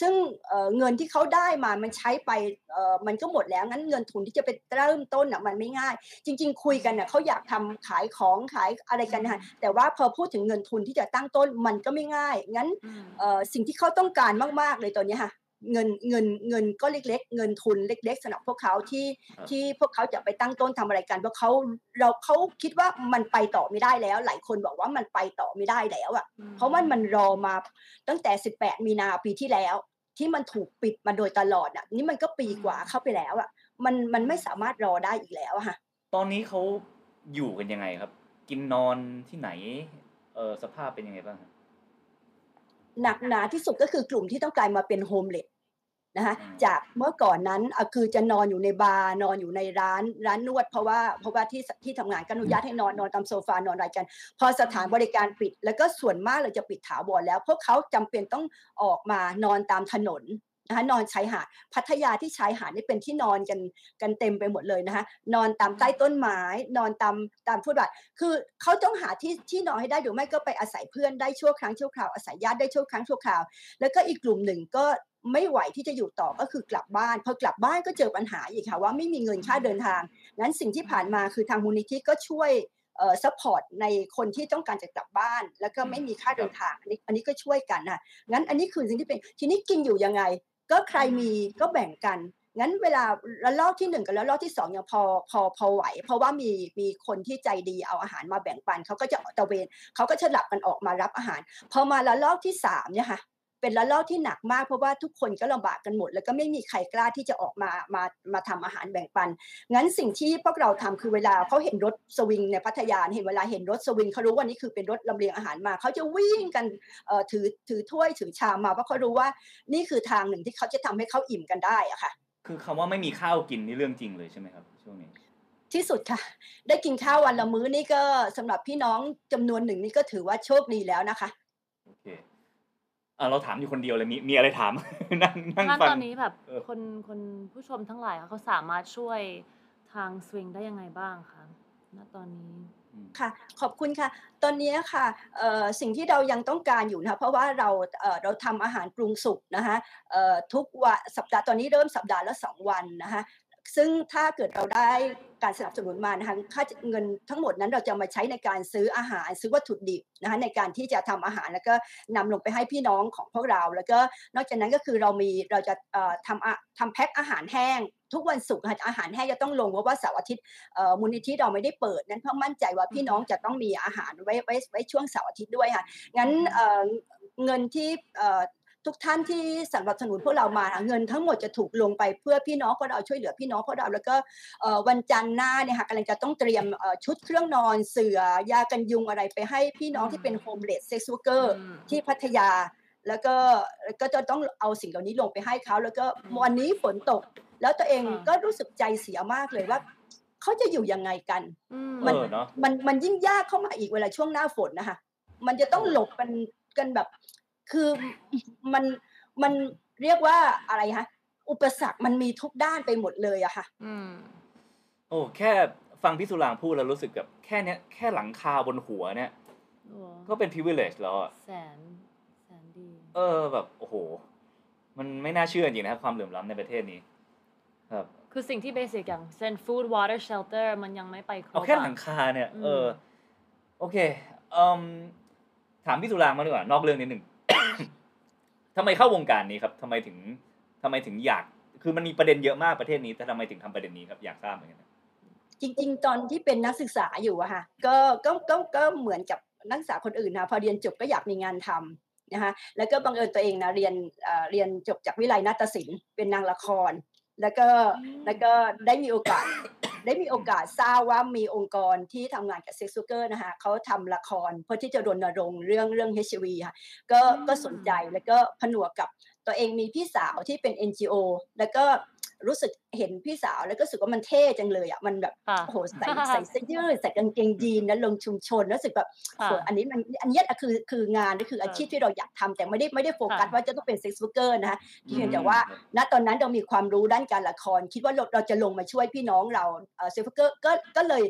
[SPEAKER 4] ซึ่งเอ่อเงินที่เขาได้มามันใช้ไปเอ่อมันก็หมดแล้วงั้นเงินทุนที่จะไปเริ่มต้นอะมันไม่ง่าย จริง ๆ คุยกันน่ะเขาอยากทำขายของขายอะไรกันนะคะแต่ว่าพอพูดถึงเงินทุนที่จะตั้งต้นมันก็ไม่ง่ายงั้น
[SPEAKER 1] อืม
[SPEAKER 4] เอ่อสิ่งที่เขาต้องการมากๆเลยตอนเนี้ยค่ะ เงินเงินเงินก็เล็ก ๆ เงินทุนเล็ก ๆสำหรับพวกเขาที่
[SPEAKER 2] ครับ
[SPEAKER 4] ที่พวกเขาจะไปตั้งต้นทำอะไรกันเพราะเขาเราเขาคิดว่ามันไปต่อไม่ได้แล้ว หลายคนบอกว่ามันไปต่อไม่ได้แล้วอะเพราะว่ามันรอมาตั้งแต่ 18 มีนาปีที่แล้ว ที่มันถูกปิดมาโดยตลอดอะนี่มันก็ปีกว่าเข้าไปแล้วอะมันมันไม่สามารถรอได้อีกแล้วอะค่ะ
[SPEAKER 2] ตอนนี้เขาอยู่กันยังไงครับ กินนอนที่ไหนเออสภาพเป็นยังไงบ้างครับ
[SPEAKER 4] หนักหนาที่สุดก็คือกลุ่มที่ต้องกลายมาเป็นโฮมเลส นะคะ
[SPEAKER 2] อืม
[SPEAKER 4] จากเมื่อก่อนนั้นอะคือจะนอนอยู่ในบาร์นอนอยู่ในร้านร้านนวด เพราะว่าเพราะว่าที่ที่ทำงานก็อนุญาตให้นอนนอนตามโซฟานอนอะไรกัน พอสถานบริการปิด แล้วก็ส่วนมากเราจะปิดถาวรแล้ว พวกเขาจำเป็นต้องออกมานอนตามถนนนะคะนอนชายหาดพัทยาที่ชายหาดนี่เป็นที่นอนกันกันเต็มไปหมดเลยนะคะนอนตามใต้ต้นไม้ นอนตามตามฟุตบาทคือเขาต้องหาที่ที่นอนให้ได้หรือไม่ก็ไปอาศัยเพื่อนได้ชั่วครั้งชั่วคราวอาศัยญาติได้ชั่วครั้งชั่วคราว แล้วก็อีกกลุ่มหนึ่งก็ ไม่ไหวที่จะอยู่ต่อก็คือกลับบ้านพอกลับบ้านก็เจอปัญหาอีกค่ะว่าไม่มีเงินค่าเดินทางงั้นสิ่งที่ผ่านมาคือทางมูลนิธิก็ช่วยเอ่อ support ในคนที่ต้องการจะกลับบ้าน แล้วก็ไม่มีค่าเดินทางอันนี้อันนี้ก็ช่วยกันนะงั้นอันนี้คือสิ่งที่เป็นทีนี้กินอยู่ยังไง ก็ใครมีก็แบ่งกันงั้นเวลาระลอกที่หนึ่งกับระลอกที่สองยังพอพอพอไหว เพราะว่ามีมีคนที่ใจดีเอาอาหารมาแบ่งปันเขาก็จะตระเวนเขาก็จะหลับกันออกมารับอาหาร พอมาระลอกที่สามเนี่ยค่ะ เป็นระลอกที่หนักมากเพราะว่าทุกคนก็ลำบากกันหมด แล้วก็ไม่มีใครกล้าที่จะออกมามามาทำอาหารแบ่งปัน งั้นสิ่งที่พวกเราทำคือเวลาเขาเห็นรถสวิงในพัทยาเห็นเวลาเห็นรถสวิงเขารู้ว่านี่คือเป็นรถลำเลียงอาหารมาเขาจะวิ่งกันเอ่อถือถือถ้วยถือชามมาเพราะเขารู้ว่านี่คือทางหนึ่งที่เขาจะทำให้เขาอิ่มกันได้อะค่ะ
[SPEAKER 2] คือคำว่าไม่มีข้าวกินนี่เรื่องจริงเลยใช่ไหมครับช่วงนี้
[SPEAKER 4] ที่สุดค่ะ ได้กินข้าววันละมื้อนี่ก็สำหรับพี่น้องจำนวนหนึ่งนี่ก็ถือว่าโชคดีแล้วนะคะ
[SPEAKER 2] โอเค อ่าเราถามอยู่คนเดียวเลยมีมีอะไรถาม นั่งนั่ง
[SPEAKER 1] งั้น
[SPEAKER 2] ฟัง
[SPEAKER 1] ตอนนี้แบบ
[SPEAKER 2] เออ
[SPEAKER 1] คนคนผู้ชมทั้งหลายค่ะเขาสามารถช่วยทางสวิงได้ยังไงบ้างคะณตอนนี้
[SPEAKER 2] อืม
[SPEAKER 4] ค่ะขอบคุณค่ะ ตอนนี้ค่ะเอ่อสิ่งที่เรายังต้องการอยู่นะคะเพราะว่าเราเอ่อเราทำอาหารปรุงสุกนะคะเอ่อทุกวันสัปดาห์ตอนนี้เริ่มสัปดาห์ละสองวันนะคะ ซึ่งถ้าเกิดเราได้การสนับสนุนมานะคะค่าเงินทั้งหมดนั้นเราจะมาใช้ในการซื้ออาหารซื้อวัตถุดิบนะคะในการที่จะทำอาหารแล้วก็นำลงไปให้พี่น้องของพวกเรา แล้วก็นอกจากนั้นก็คือเรามีเราจะทำทำแพ็คอาหารแห้งทุกวันศุกร์อาหารแห้งจะต้องลงเพราะว่าเสาร์อาทิตย์มูลนิธิเราไม่ได้เปิด นั้นเพราะมั่นใจว่าพี่น้องจะต้องมีอาหารไว้ไว้ไว้ช่วงเสาร์อาทิตย์ด้วยค่ะงั้นเงินที่ ทุกท่านที่สนับสนุนพวกเรามาเงินทั้งหมดจะถูกลงไปเพื่อพี่น้องพวกเราช่วยเหลือพี่น้องพวกเราแล้วก็เอ่อวันจันทร์หน้าเนี่ยค่ะกำลังจะต้องเตรียมเอ่อชุดเครื่องนอนเสือยากันยุงอะไรไปให้พี่น้องที่เป็น homeless sex worker อื
[SPEAKER 1] ม
[SPEAKER 4] ที่พัทยา แล้วก็ก็จะต้องเอาสิ่งเหล่านี้ลงไปให้เขาแล้วก็วันนี้ฝนตก แล้วตัวเอง
[SPEAKER 1] ค่ะ
[SPEAKER 4] ก็รู้สึกใจเสียมากเลยว่าเขาจะอยู่ยังไงกัน
[SPEAKER 1] อืม
[SPEAKER 2] เออเนาะ
[SPEAKER 4] มันมันยิ่งยากเข้ามาอีกเวลาช่วงหน้าฝนนะคะมันจะต้องหลบกันกันแบบ คือมันมันเรียกว่าอะไรคะอุปสรรคมันมีทุกด้านไปหมดเลยอะค่ะ
[SPEAKER 1] อืม
[SPEAKER 2] โอ้แค่ฟังพี่สุรางพูดแล้วรู้สึกแบบแค่เนี้ยแค่หลังคาบนหัวเนี่ย
[SPEAKER 1] โอ้
[SPEAKER 2] ก็เป็น privilege แล้วอะ
[SPEAKER 1] แสนแสนดี
[SPEAKER 2] เออแบบโอ้โห มันไม่น่าเชื่อจริงนะครับความเหลื่อมล้ำในประเทศนี้ ครับ
[SPEAKER 1] คือสิ่งที่เบสิกอย่างเช่น food water shelter มันยังไม่ไปครบ
[SPEAKER 2] เอาแค่
[SPEAKER 1] อะ
[SPEAKER 2] หลังคาเนี่ย
[SPEAKER 1] อืม
[SPEAKER 2] เออ โอเคเอ่มถามพี่สุรางมาดีกว่านอกเรื่องนิดหนึ่ง ทำไมเข้าวงการนี้ครับทำไมถึงทำไมถึงอยาก คือมันมีประเด็นเยอะมากประเทศนี้แต่ทำไมถึงทำประเด็นนี้ครับอยากทราบเหมือนกัน
[SPEAKER 4] จริง ๆ ตอนที่เป็นนักศึกษาอยู่อะค่ะก็ก็ก็ก็เหมือนกับนักศึกษาคนอื่นนะพอเรียนจบก็อยากมีงานทำนะคะแล้วก็บังเอิญตัวเองนะเรียนเอ่อเรียนจบจากวิไลนาฏศิลป์เป็นนางละคร แล้วก็แล้วก็ได้มีโอกาส ได้มีโอกาสทราบว่ามีองค์กรที่ทำงานกับ sex worker นะคะเขาทำละครเพื่อที่จะรณรงค์เรื่องเรื่อง HIV ค่ะก็ก็สนใจแล้วก็ผนวกกับตัวเองมีพี่สาวที่เป็น NGO แล้วก็ รู้สึกเห็นพี่สาวแล้วก็รู้สึกว่ามันเท่จังเลยอะมันแบบ
[SPEAKER 1] ค่ะ
[SPEAKER 4] โอ้โหใส่ใส่เสื้อยืดใส่กางเกงยีนแล้วลงชุมชนแล้วรู้สึกแบบโอ้โห
[SPEAKER 1] ค่ะ
[SPEAKER 4] อันนี้มันอันเนี้ยคือคืองานนี่คืออาชีพที่เราอยากทำแต่ไม่ได้ไม่ได้โฟกัส
[SPEAKER 1] ค่ะ
[SPEAKER 4] ว่าจะต้องเป็น sex worker นะคะ
[SPEAKER 2] อืม
[SPEAKER 4] เพียงแต่ว่า ณตอนนั้นเรามีความรู้ด้านการละคร คิดว่าเราเราจะลงมาช่วยพี่น้องเรา sex worker ก็ก็เลย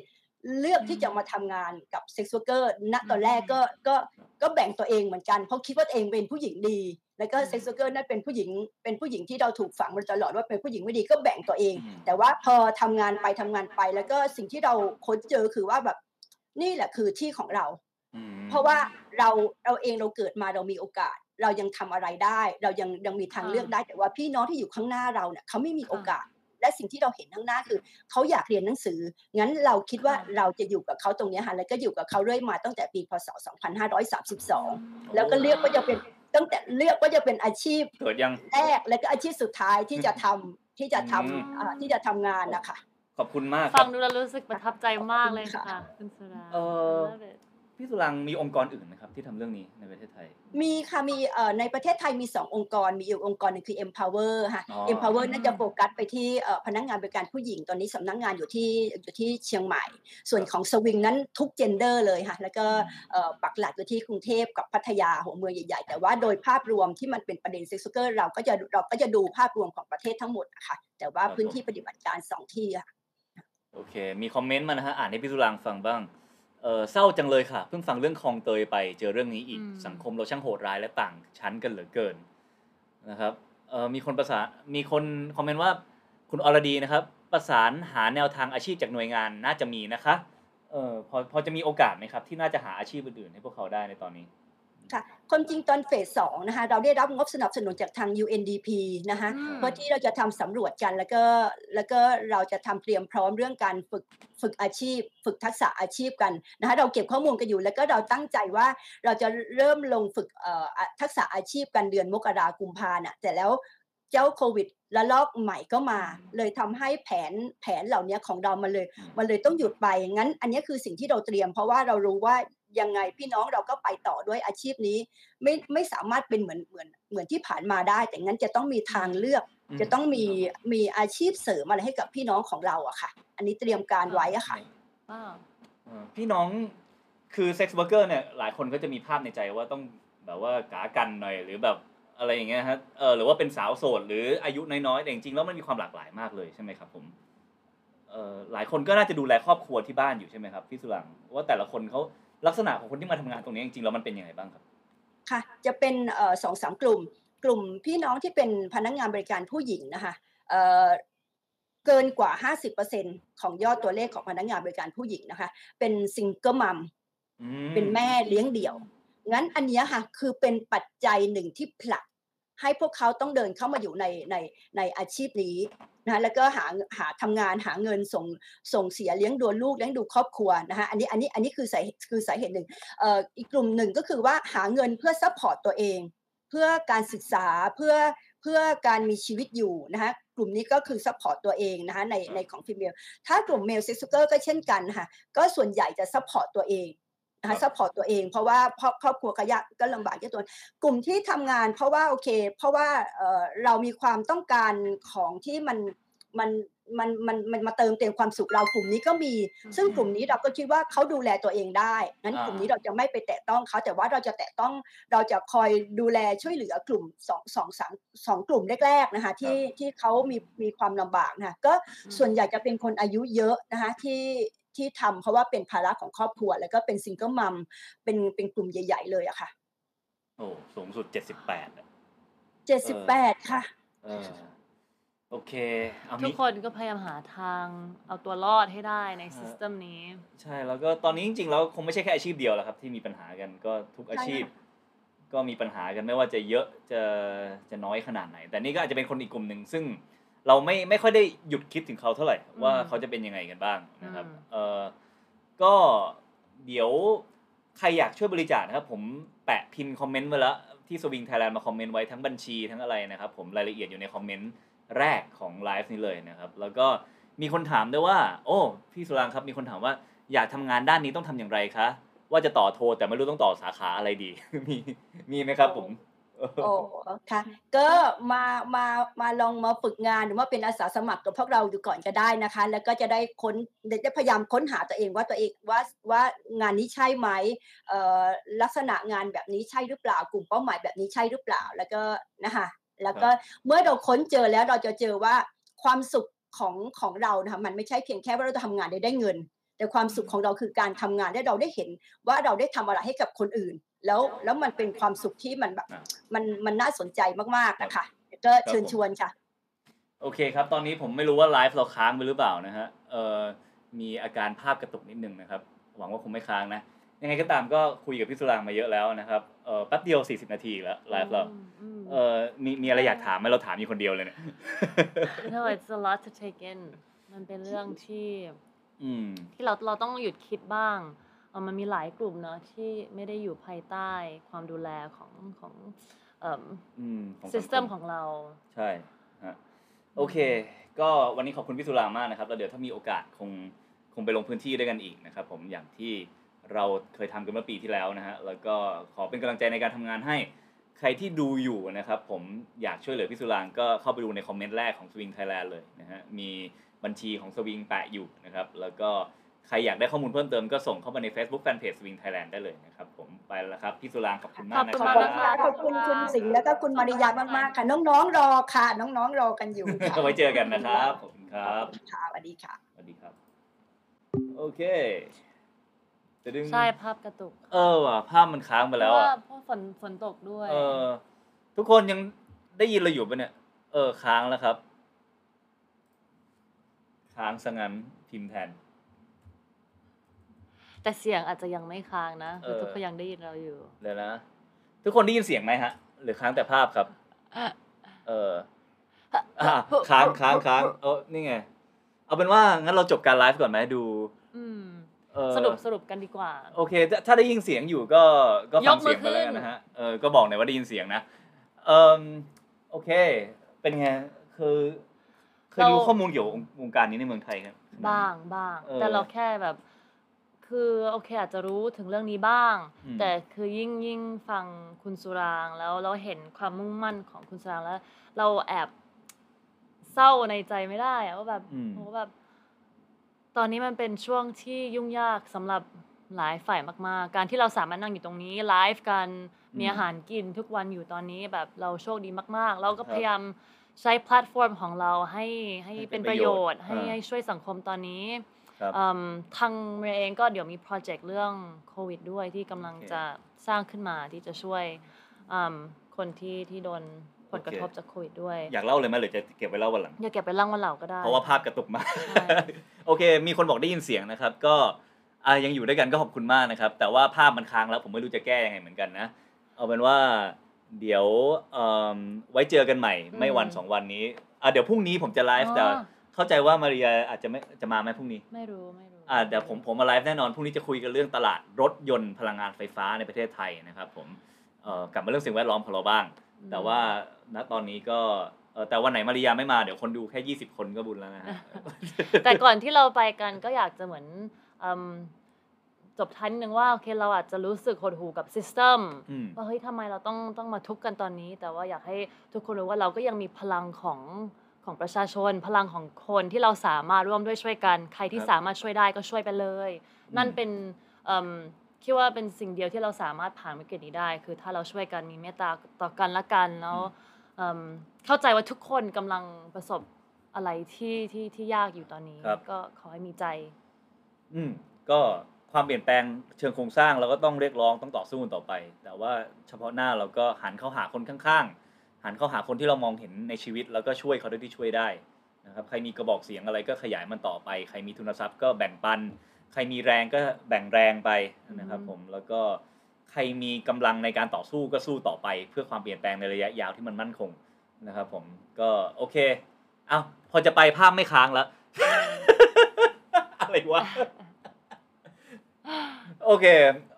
[SPEAKER 4] เลือกที่จะมาทำงานกับ sex worker ณตอนแรกก็ก็ก็แบ่งตัวเองเหมือนกัน เพราะคิดว่าตัวเองเป็นผู้หญิงดี แล้วก็
[SPEAKER 1] อืม
[SPEAKER 4] sex worker นั่นเป็นผู้หญิง เป็นผู้หญิงที่เราถูกฝังมาตลอดว่าเป็นผู้หญิงไม่ดีก็แบ่งตัวเอง
[SPEAKER 2] อืม
[SPEAKER 4] แต่ว่าพอทำงานไปทำงานไป แล้วก็สิ่งที่เราค้นเจอคือว่าแบบนี่แหละคือที่ของเรา
[SPEAKER 2] อืม
[SPEAKER 4] เพราะว่าเราเราเองเราเกิดมาเรามีโอกาส เรายังทำอะไรได้ เรายังยังมีทางเลือกได้แต่ว่าพี่น้องที่อยู่ข้างหน้าเราเนี่ยเขาไม่มีโอกาส และสิ่งที่เราเห็นข้างหน้าคือเขาอยากเรียนหนังสือ งั้นเราคิดว่า
[SPEAKER 1] ค่ะ
[SPEAKER 4] เราจะอยู่กับเขาตรงเนี้ยค่ะแล้วก็อยู่กับเขาเรื่อยมาตั้งแต่ปีพศ 2532 แล้วก็เลือกว่าจะเป็นตั้งแต่เลือกว่าจะเป็นอาชีพ
[SPEAKER 2] เกิดยัง
[SPEAKER 4] แรกแล้วก็อาชีพสุดท้ายที่จะทำที่จะท
[SPEAKER 2] อืมำ
[SPEAKER 4] อ่าที่จะทำงานนะคะ
[SPEAKER 2] ขอบคุณมากค
[SPEAKER 1] ฟั
[SPEAKER 2] รั
[SPEAKER 1] ง
[SPEAKER 2] บ
[SPEAKER 1] ดูแล้วรู้สึกประทับใจมากเลย
[SPEAKER 4] ขอบคุณ
[SPEAKER 1] ค่ะ
[SPEAKER 4] ค่ะ
[SPEAKER 1] คุณสุดา
[SPEAKER 2] เอ่อ
[SPEAKER 1] I love it
[SPEAKER 2] พี่สุรังมีองค์กรอื่นไหมครับที่ทำเรื่องนี้ในประเทศไทย
[SPEAKER 4] มีค่ะมีเอ่อในประเทศไทยมี 2 องค์กร มีอีกองค์กรหนึงคือ empower ค่ะ
[SPEAKER 2] อ๋อ
[SPEAKER 4] empower
[SPEAKER 1] อืม
[SPEAKER 4] น่าจะโฟกัสไปที่เอ่อพนักงานบริการผู้หญิงตอนนี้สำนักงานอยู่ที่อยู่ที่เชียงใหม่ ส่วนของสวิงนั้นทุก gender เลยค่ะแล้วก็เอ่อปักหลักอยู่ที่กรุงเทพกับพัทยาหัวเมืองใหญ่ ๆ แต่ว่าโดยภาพรวมที่มันเป็นประเด็น sex worker เราก็จะเราก็จะดูภาพรวมของประเทศทั้งหมดนะคะแต่ว่า
[SPEAKER 2] ครับ
[SPEAKER 4] พื้นที่ปฏิบัติการสองที่ค่ะ
[SPEAKER 2] โอเค มีคอมเมนต์มานะฮะอ่านให้พี่สุรางฟังบ้าง เออเศร้าจังเลยค่ะ เพิ่งฟังเรื่องคลองเตยไปเจอเรื่องนี้อีก
[SPEAKER 1] อืม
[SPEAKER 2] สังคมเราช่างโหดร้ายและต่างชั้นกันเหลือเกินนะครับเออมีคนประสานมีคนคอมเมนต์ว่าคุณอรดีนะครับ ประสานหาแนวทางอาชีพจากหน่วยงานน่าจะมีนะคะเออพอพอจะมีโอกาสไหมครับ ที่น่าจะหาอาชีพอื่นๆให้พวกเขาได้ในตอนนี้
[SPEAKER 4] ค่ะความจริงตอนเฟสสองนะคะเราได้รับงบสนับสนุนจากทาง UNDP นะคะ
[SPEAKER 1] อืม
[SPEAKER 4] เพื่อที่เราจะทำสำรวจกันแล้วก็แล้วก็เราจะทำเตรียมพร้อมเรื่องการฝึกฝึกอาชีพ ฝึกทักษะอาชีพกันนะคะเราเก็บข้อมูลกันอยู่ แล้วก็เราตั้งใจว่าเราจะเริ่มลงฝึกเอ่ออะทักษะอาชีพกันเดือนมกรากุมภาน่ะแต่แล้วเจ้าโควิดระลอกใหม่ก็มา เลยทำให้แผนแผนเหล่านี้ของเรามันเลย
[SPEAKER 2] อืม
[SPEAKER 4] มันเลยต้องหยุดไปงั้น อันนี้คือสิ่งที่เราเตรียม เพราะว่าเรารู้ว่า ยังไงพี่น้องเราก็ไปต่อด้วยอาชีพนี้ ไม่ไม่สามารถเป็นเหมือนเหมือนเหมือนที่ผ่านมาได้ แต่งั้นจะต้องมีทางเลือก จะต้องมีมีอาชีพเสริมอะไรให้กับพี่น้องของเราอะค่ะ อันนี้เตรียมการไว้อะค่ะ
[SPEAKER 1] ว้าว
[SPEAKER 2] เออพี่น้องคือ sex worker เนี่ยหลายคนก็จะมีภาพในใจว่าต้องแบบว่ากากันหน่อยหรือแบบอะไรอย่างเงี้ยฮะเออหรือว่าเป็นสาวโสดหรืออายุน้อยๆแต่จริงๆแล้วมันมีความหลากหลายมากเลยใช่ไหมครับผมเออหลายคนก็น่าจะดูแลครอบครัวที่บ้านอยู่ใช่ไหมครับพี่สุรังว่าแต่ละคนเขา ลักษณะของคนที่มาทำงานตรงนี้จริงๆแล้วมันเป็นยังไงบ้างครับ
[SPEAKER 4] ค่ะ จะเป็นเอ่อสองสามกลุ่ม กลุ่มพี่น้องที่เป็นพนักงานบริการผู้หญิงนะคะเอ่อเกินกว่า 50%ของยอดตัวเลขของพนักงานบริการผู้หญิงนะคะ เป็นซิงเกิลมัม
[SPEAKER 2] อืม
[SPEAKER 4] เป็นแม่เลี้ยงเดี่ยว งั้นอันเนี้ยค่ะคือเป็นปัจจัยหนึ่งที่ผลักให้พวกเขาต้องเดินเข้ามาอยู่ในในในอาชีพนี้ นะแล้วก็หาหาทำงานหาเงินส่งส่งเสียเลี้ยงดูลูกเลี้ยงดูครอบครัวนะคะอันนี้อันนี้อันนี้คือสาคือสาเหตุหนึ่งเอ่ออีกกลุ่มหนึ่งก็คือว่าหาเงินเพื่อ support ตัวเอง เพื่อการศึกษาเพื่อเพื่อการมีชีวิตอยู่นะคะกลุ่มนี้ก็คือ support ตัวเองนะคะในในของ female ถ้ากลุ่ม male sex worker ก็เช่นกันนะคะก็ส่วนใหญ่จะ support ตัวเอง นะ
[SPEAKER 2] คะ
[SPEAKER 4] support ตัวเอง เพราะว่าเพราะครอบครัวก็ยากก็ลำบากยากจนกลุ่มที่ทำงานเพราะว่าโอเค เพราะว่าเอ่อเรามีความต้องการของที่มันมันมันมันมันมาเติมเต็มความสุขเรากลุ่มนี้ก็มี ซึ่งกลุ่มนี้เราก็คิดว่าเขาดูแลตัวเองได้งั้น
[SPEAKER 2] อ่าก
[SPEAKER 4] ลุ่มนี้เราจะไม่ไปแตะต้องเขาแต่ว่าเราจะแตะต้องเราจะคอยดูแลช่วยเหลือกลุ่มสองสองสามสองกลุ่มแรกๆนะคะที่ที่เขามีมีความลำบากนะคะก็ส่วนใหญ่จะเป็นคนอายุเยอะนะคะที่ ที่ทำเพราะว่าเป็นภาระของครอบครัว แล้วก็เป็นซิงเกิลมัมเป็นเป็นกลุ่มใหญ่ ๆ เลยอะค่ะ
[SPEAKER 2] โอ้สูงสุดเจ็ดสิบแปด
[SPEAKER 4] เจ็ดสิบแปดค่ะ
[SPEAKER 2] เออโอเคเอา
[SPEAKER 1] ทุ
[SPEAKER 2] มี
[SPEAKER 1] กคนก็พยายามหาทางเอาตัวรอดให้ได้ในซิสเต็มนี้
[SPEAKER 2] ใช่แล้วก็ตอนนี้จริงๆแล้วคงไม่ใช่แค่อาชีพเดียวแล้วครับที่มีปัญหากันก็ทุกอาชีพ
[SPEAKER 4] ใช่ค่ะ
[SPEAKER 2] ก็มีปัญหากันไม่ว่าจะเยอะจะจะน้อยขนาดไหน แต่นี่ก็อาจจะเป็นคนอีกกลุ่มหนึ่งซึ่ง เราไม่ไม่ค่อยได้หยุดคิดถึงเขาเท่าไหร่ว่า
[SPEAKER 1] อืม
[SPEAKER 2] เขาจะเป็นยังไงกันบ้างนะครับ
[SPEAKER 1] อืม
[SPEAKER 2] เออก็เดี๋ยวใครอยากช่วยบริจาคนะครับผมแปะพินคอมเมนต์ไว้แล้วที่สวิงไทยแลนด์มาคอมเมนต์ไว้ทั้งบัญชีทั้งอะไรนะครับผมรายละเอียดอยู่ในคอมเมนต์แรกของไลฟ์นี้เลยนะครับ แล้วก็มีคนถามด้วยว่า โอ้พี่สุรางครับมีคนถามว่าอยากทำงานด้านนี้ต้องทำอย่างไรคะว่าจะต่อโทรแต่ไม่รู้ต้องต่อสาขาอะไรดี มีมีไหมครับผม
[SPEAKER 4] โอ้ค่ะ ก็มามามาลองมาฝึกงานหรือว่าเป็นอาสาสมัครกับพวกเราดูก่อนก็ได้นะคะ แล้วก็จะได้ค้นได้พยายามค้นหาตัวเองว่าตัวเองว่าว่างานนี้ใช่ไหมเอ่อลักษณะงานแบบนี้ใช่หรือเปล่ากลุ่มเป้าหมายแบบนี้ใช่หรือเปล่าแล้วก็นะคะแล้วก็เมื่อเราค้นเจอแล้วเราจะเจอว่าความสุขของของเรานะคะมันไม่ใช่เพียงแค่ว่าเราจะทำงานได้ได้เงิน แต่ความสุขของเราคือการทำงานและเราได้เห็นว่าเราได้ทำอะไรให้กับคนอื่น แล้วแล้วมันเป็นความสุขที่มันแบบ
[SPEAKER 2] อะ
[SPEAKER 4] มันมันน่าสนใจมากๆนะคะก็เชิญชวนค่ะ
[SPEAKER 2] โอเคครับ ตอนนี้ผมไม่รู้ว่าไลฟ์เราค้างไปหรือเปล่านะฮะเอ่อมีอาการภาพกระตุกนิดนึงนะครับ หวังว่าคงไม่ค้างนะยังไงก็ตามก็คุยกับพี่สุรางมาเยอะแล้วนะครับเอ่อแป๊บเดียว 40 นาทีอีกแล้วไลฟ์เรา
[SPEAKER 1] อืม
[SPEAKER 2] เอ่อมีมีอะไรอยากถามไหมเราถามอยู่คนเดียวเลยเนี่ย
[SPEAKER 1] no it's a lot to take in มันเป็นเรื่องที่
[SPEAKER 2] อืม
[SPEAKER 1] ที่เราเราต้องหยุดคิดบ้างเออ มันมีหลายกลุ่มเนาะที่ไม่ได้อยู่ภายใต้ความดูแลของของเอ่อ
[SPEAKER 2] อืมของสังค
[SPEAKER 1] ซิสเต็มของเรา
[SPEAKER 2] ใช่ฮะโอเค ก็วันนี้ขอบคุณพี่สุรางมากนะครับแล้วเดี๋ยวถ้ามีโอกาสคงคงไปลงพื้นที่ด้วยกันอีกนะครับผมอย่างที่เราเคยทำกันเมื่อปีที่แล้วนะฮะแล้วก็ขอเป็นกำลังใจในการทำงานให้ใครที่ดูอยู่นะครับ ผมอยากช่วยเหลือพี่สุรางก็เข้าไปดูในคอมเมนต์แรกของ Swing Thailand เลยนะฮะมีบัญชีของ Swing แปะอยู่นะครับ แล้วก็ ใครอยากได้ข้อมูลเพิ่มเติมก็ส่งเข้ามาใน Facebook Fanpage Swing Thailand ได้เลยนะครับผมไปแล้วครับ พี่สุรางขอบคุณมากนะ
[SPEAKER 1] ขอบ
[SPEAKER 2] ค
[SPEAKER 1] คุ
[SPEAKER 2] รั
[SPEAKER 1] ณ
[SPEAKER 2] บ
[SPEAKER 1] มากนะคะ
[SPEAKER 4] ขอบคุณคุณสิงห์แล้วก็คุณมาริยามากๆค่ะน้องๆรอค่ะ น้องๆรอกันอยู่ค่ะ
[SPEAKER 2] ไว้เจอกันนะครับขอบคุณครับ
[SPEAKER 4] ค่ะสวัสดีค่ะ
[SPEAKER 2] สวัสดีครับ โอเคจะดึง
[SPEAKER 1] ใช่ภาพกระตุก
[SPEAKER 2] เออว่ะภาพมันค้างไป
[SPEAKER 1] เพ
[SPEAKER 2] แล้ว
[SPEAKER 1] ราะว่า
[SPEAKER 2] อะ
[SPEAKER 1] เพราะฝนฝนตกด้วย
[SPEAKER 2] เออ ทุกคนยังได้ยินเราอยู่ปะเนี่ย เออค้างแล้วครับ ค้างซะงั้นพิมพ์แทน
[SPEAKER 1] แต่เสียงอาจจะยังไม่ค้างนะคือ
[SPEAKER 2] เออ
[SPEAKER 1] ทุกคนยังได้ยินเราอยู่
[SPEAKER 2] เดี๋ยวนะ ทุกคนได้ยินเสียงไหมฮะ หรือค้างแต่ภาพครับ เอออะค้างค้างค้างเออนี่ไง เอาเป็นว่างั้นเราจบการไลฟ์ก่อนไหมดู
[SPEAKER 1] อืม
[SPEAKER 2] เออ
[SPEAKER 1] สรุปสรุปกันดีกว่า
[SPEAKER 2] โอเคถ้าถ้าได้ยินเสียงอยู่ก็ก็ฟัง
[SPEAKER 1] ยกมื
[SPEAKER 2] เสี
[SPEAKER 1] อย
[SPEAKER 2] งไปแล้วกัน
[SPEAKER 1] ขึ้น
[SPEAKER 2] นะฮะ เออ ก็บอกหน่อยว่าได้ยินเสียงนะ เออโอเค เป็นไง คือเคยรู้ข้อมูลเกี่ยวกับวงการนี้ในเมืองไทยครับ
[SPEAKER 1] บ้างบ้าง
[SPEAKER 2] เออ
[SPEAKER 1] แต่เราแค่แบบ คือโอเคอาจจะรู้ถึงเรื่องนี้บ้าง
[SPEAKER 2] อืม
[SPEAKER 1] แต่คือยิ่งยิ่งฟังคุณสุรางค์แล้วเราเห็นความมุ่งมั่นของคุณสุรางค์แล้ว เราแอบเศร้าในใจไม่ได้อะว่าแบบ
[SPEAKER 2] อืม
[SPEAKER 1] โหแบบ ตอนนี้มันเป็นช่วงที่ยุ่งยากสำหรับหลายฝ่ายมากๆ การที่เราสามารถนั่งอยู่ตรงนี้ไลฟ์กันมีอาหารกินทุกวันอยู่ตอนนี้แบบเราโชคดีมากๆ เราก็พยายามใช้แพลตฟอร์มของเราให้ให้เป็นประโยชน์ให้ให้ช่วยสังคมตอนนี้
[SPEAKER 2] ครับ
[SPEAKER 1] อืม ทางเมย์เองก็เดี๋ยวมีโปรเจกต์เรื่องโควิดด้วยที่กำลัง
[SPEAKER 2] โอเค
[SPEAKER 1] จะสร้างขึ้นมาที่จะช่วยอืมคนที่ที่โดนผลกระทบ
[SPEAKER 2] โอเค
[SPEAKER 1] จากโควิดด้วย
[SPEAKER 2] อยากเล่าเลยไหมหรือจะเก็บไว้เล่าวันหลัง
[SPEAKER 1] อย่าเก็บไปเล่าวันหลังก็ได้
[SPEAKER 2] เพราะว่าภาพกระตุกมาก
[SPEAKER 1] ใช่
[SPEAKER 2] โอเค มีคนบอกได้ยินเสียงนะครับ ก็อะยังอยู่ด้วยกันก็ขอบคุณมากนะครับ แต่ว่าภาพมันค้างแล้วผมไม่รู้จะแก้ยังไงเหมือนกันนะ เอาเป็นว่าเดี๋ยวเอิ่มไว้เจอกันใหม่ไม่วันสองวันนี้อะเดี๋ยวพรุ่งนี้ผมจะไลฟ์แต่
[SPEAKER 1] อ๋อ
[SPEAKER 2] เข้าใจว่ามาริยาอาจจะไม่จะมาไหมพรุ่งนี้
[SPEAKER 1] ไม่รู้ไม่รู้
[SPEAKER 2] อ่าเดี๋ยวผมผมมาไลฟ์แน่นอนพรุ่งนี้จะคุยกันเรื่องตลาดรถยนต์พลังงานไฟฟ้าในประเทศไทยนะครับ ผมเอ่อกลับมาเรื่องสิ่งแวดล้อมของเราบ้าง
[SPEAKER 1] อืม
[SPEAKER 2] แต่ว่าณตอนนี้ก็เอ่อแต่วันไหนมาริยาไม่มาเดี๋ยวคนดูแค่ 20 คนก็บุญแล้วนะฮะ
[SPEAKER 1] แต่ก่อนที่เราไปกันก็อยากจะเหมือนอืมจบท้ายนิดนึงว่าโอเคเราอาจจะรู้สึกหดหู่กับซิสเต็ม
[SPEAKER 2] อืม
[SPEAKER 1] ว่าเฮ้ยทำไมเราต้องต้องมาทุกข์กันตอนนี้ แต่ว่าอยากให้ทุกคนรู้ว่าเราก็ยังมีพลังของ ของประชาชน พลังของคนที่เราสามารถร่วมด้วยช่วยกัน ใครที่
[SPEAKER 2] ครับ
[SPEAKER 1] สามารถช่วยได้ก็ช่วยไปเลย นั่นเป็นเอิ่มคิดว่าเป็นสิ่งเดียวที่เราสามารถผ่านวิกฤตนี้ได้ คือถ้าเราช่วยกันมีเมตตาต่อกันละกันแล้วเอิ่มเข้าใจว่าทุกคนกำลังประสบอะไรที่ที่ที่ยากอยู่ตอนนี้
[SPEAKER 2] ครับ
[SPEAKER 1] ก็ขอให้มีใจ
[SPEAKER 2] อืมก็ความเปลี่ยนแปลงเชิงโครงสร้างเราก็ต้องเรียกร้องต้องต่อสู้กันต่อไป แต่ว่าเฉพาะหน้าเราก็หันเข้าหาคนข้างๆ หันเข้าหาคนที่เรามองเห็นในชีวิต แล้วก็ช่วยเขาด้วยที่ช่วยได้นะครับใครมีกระบอกเสียงอะไรก็ขยายมันต่อไป ใครมีทุนทรัพย์ก็แบ่งปัน ใครมีแรงก็แบ่งแรงไปนะครับ
[SPEAKER 1] อืม
[SPEAKER 2] ผมแล้วก็ใครมีกำลังในการต่อสู้ก็สู้ต่อไป เพื่อความเปลี่ยนแปลงในระยะยาวที่มันมั่นคงนะครับผมก็โอเคเอ้าพอจะไปภาพไม่ค้างแล้ว อะไรวะ โอเค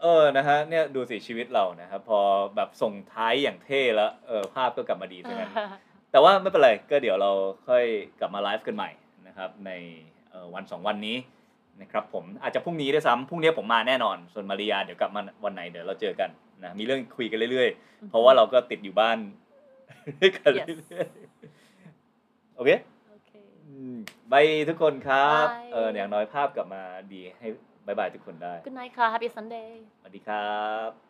[SPEAKER 2] เออ นะฮะ เนี่ยดูสิชีวิตเรานะครับ พอแบบส่งท้ายอย่างเท่แล้ว เออ ภาพก็กลับมาดีซะงั้น แต่ว่าไม่เป็นไร ก็เดี๋ยวเราค่อยกลับมาไลฟ์กันใหม่นะครับ ในเอ่อวันสองวันนี้นะครับผม อาจจะพรุ่งนี้ด้วยซ้ำพรุ่งนี้ผมมาแน่นอน ส่วนมาริยาเดี๋ยวกลับมาวันไหนเดี๋ยวเราเจอกันนะ มีเรื่องคุยกันเรื่อยๆ เพราะว่าเราก็ติดอยู่บ้านด้วยกัน
[SPEAKER 1] Yes
[SPEAKER 2] เรื่อยๆโอเค
[SPEAKER 1] โอเค
[SPEAKER 2] อืมบายทุกคนครับ
[SPEAKER 1] บาย
[SPEAKER 2] เอออย่างน้อยภาพกลับมาดีให้ บายบายทุกคนได้
[SPEAKER 1] Good night ค่ะ Happy Sunday
[SPEAKER 2] สวัสดีครับ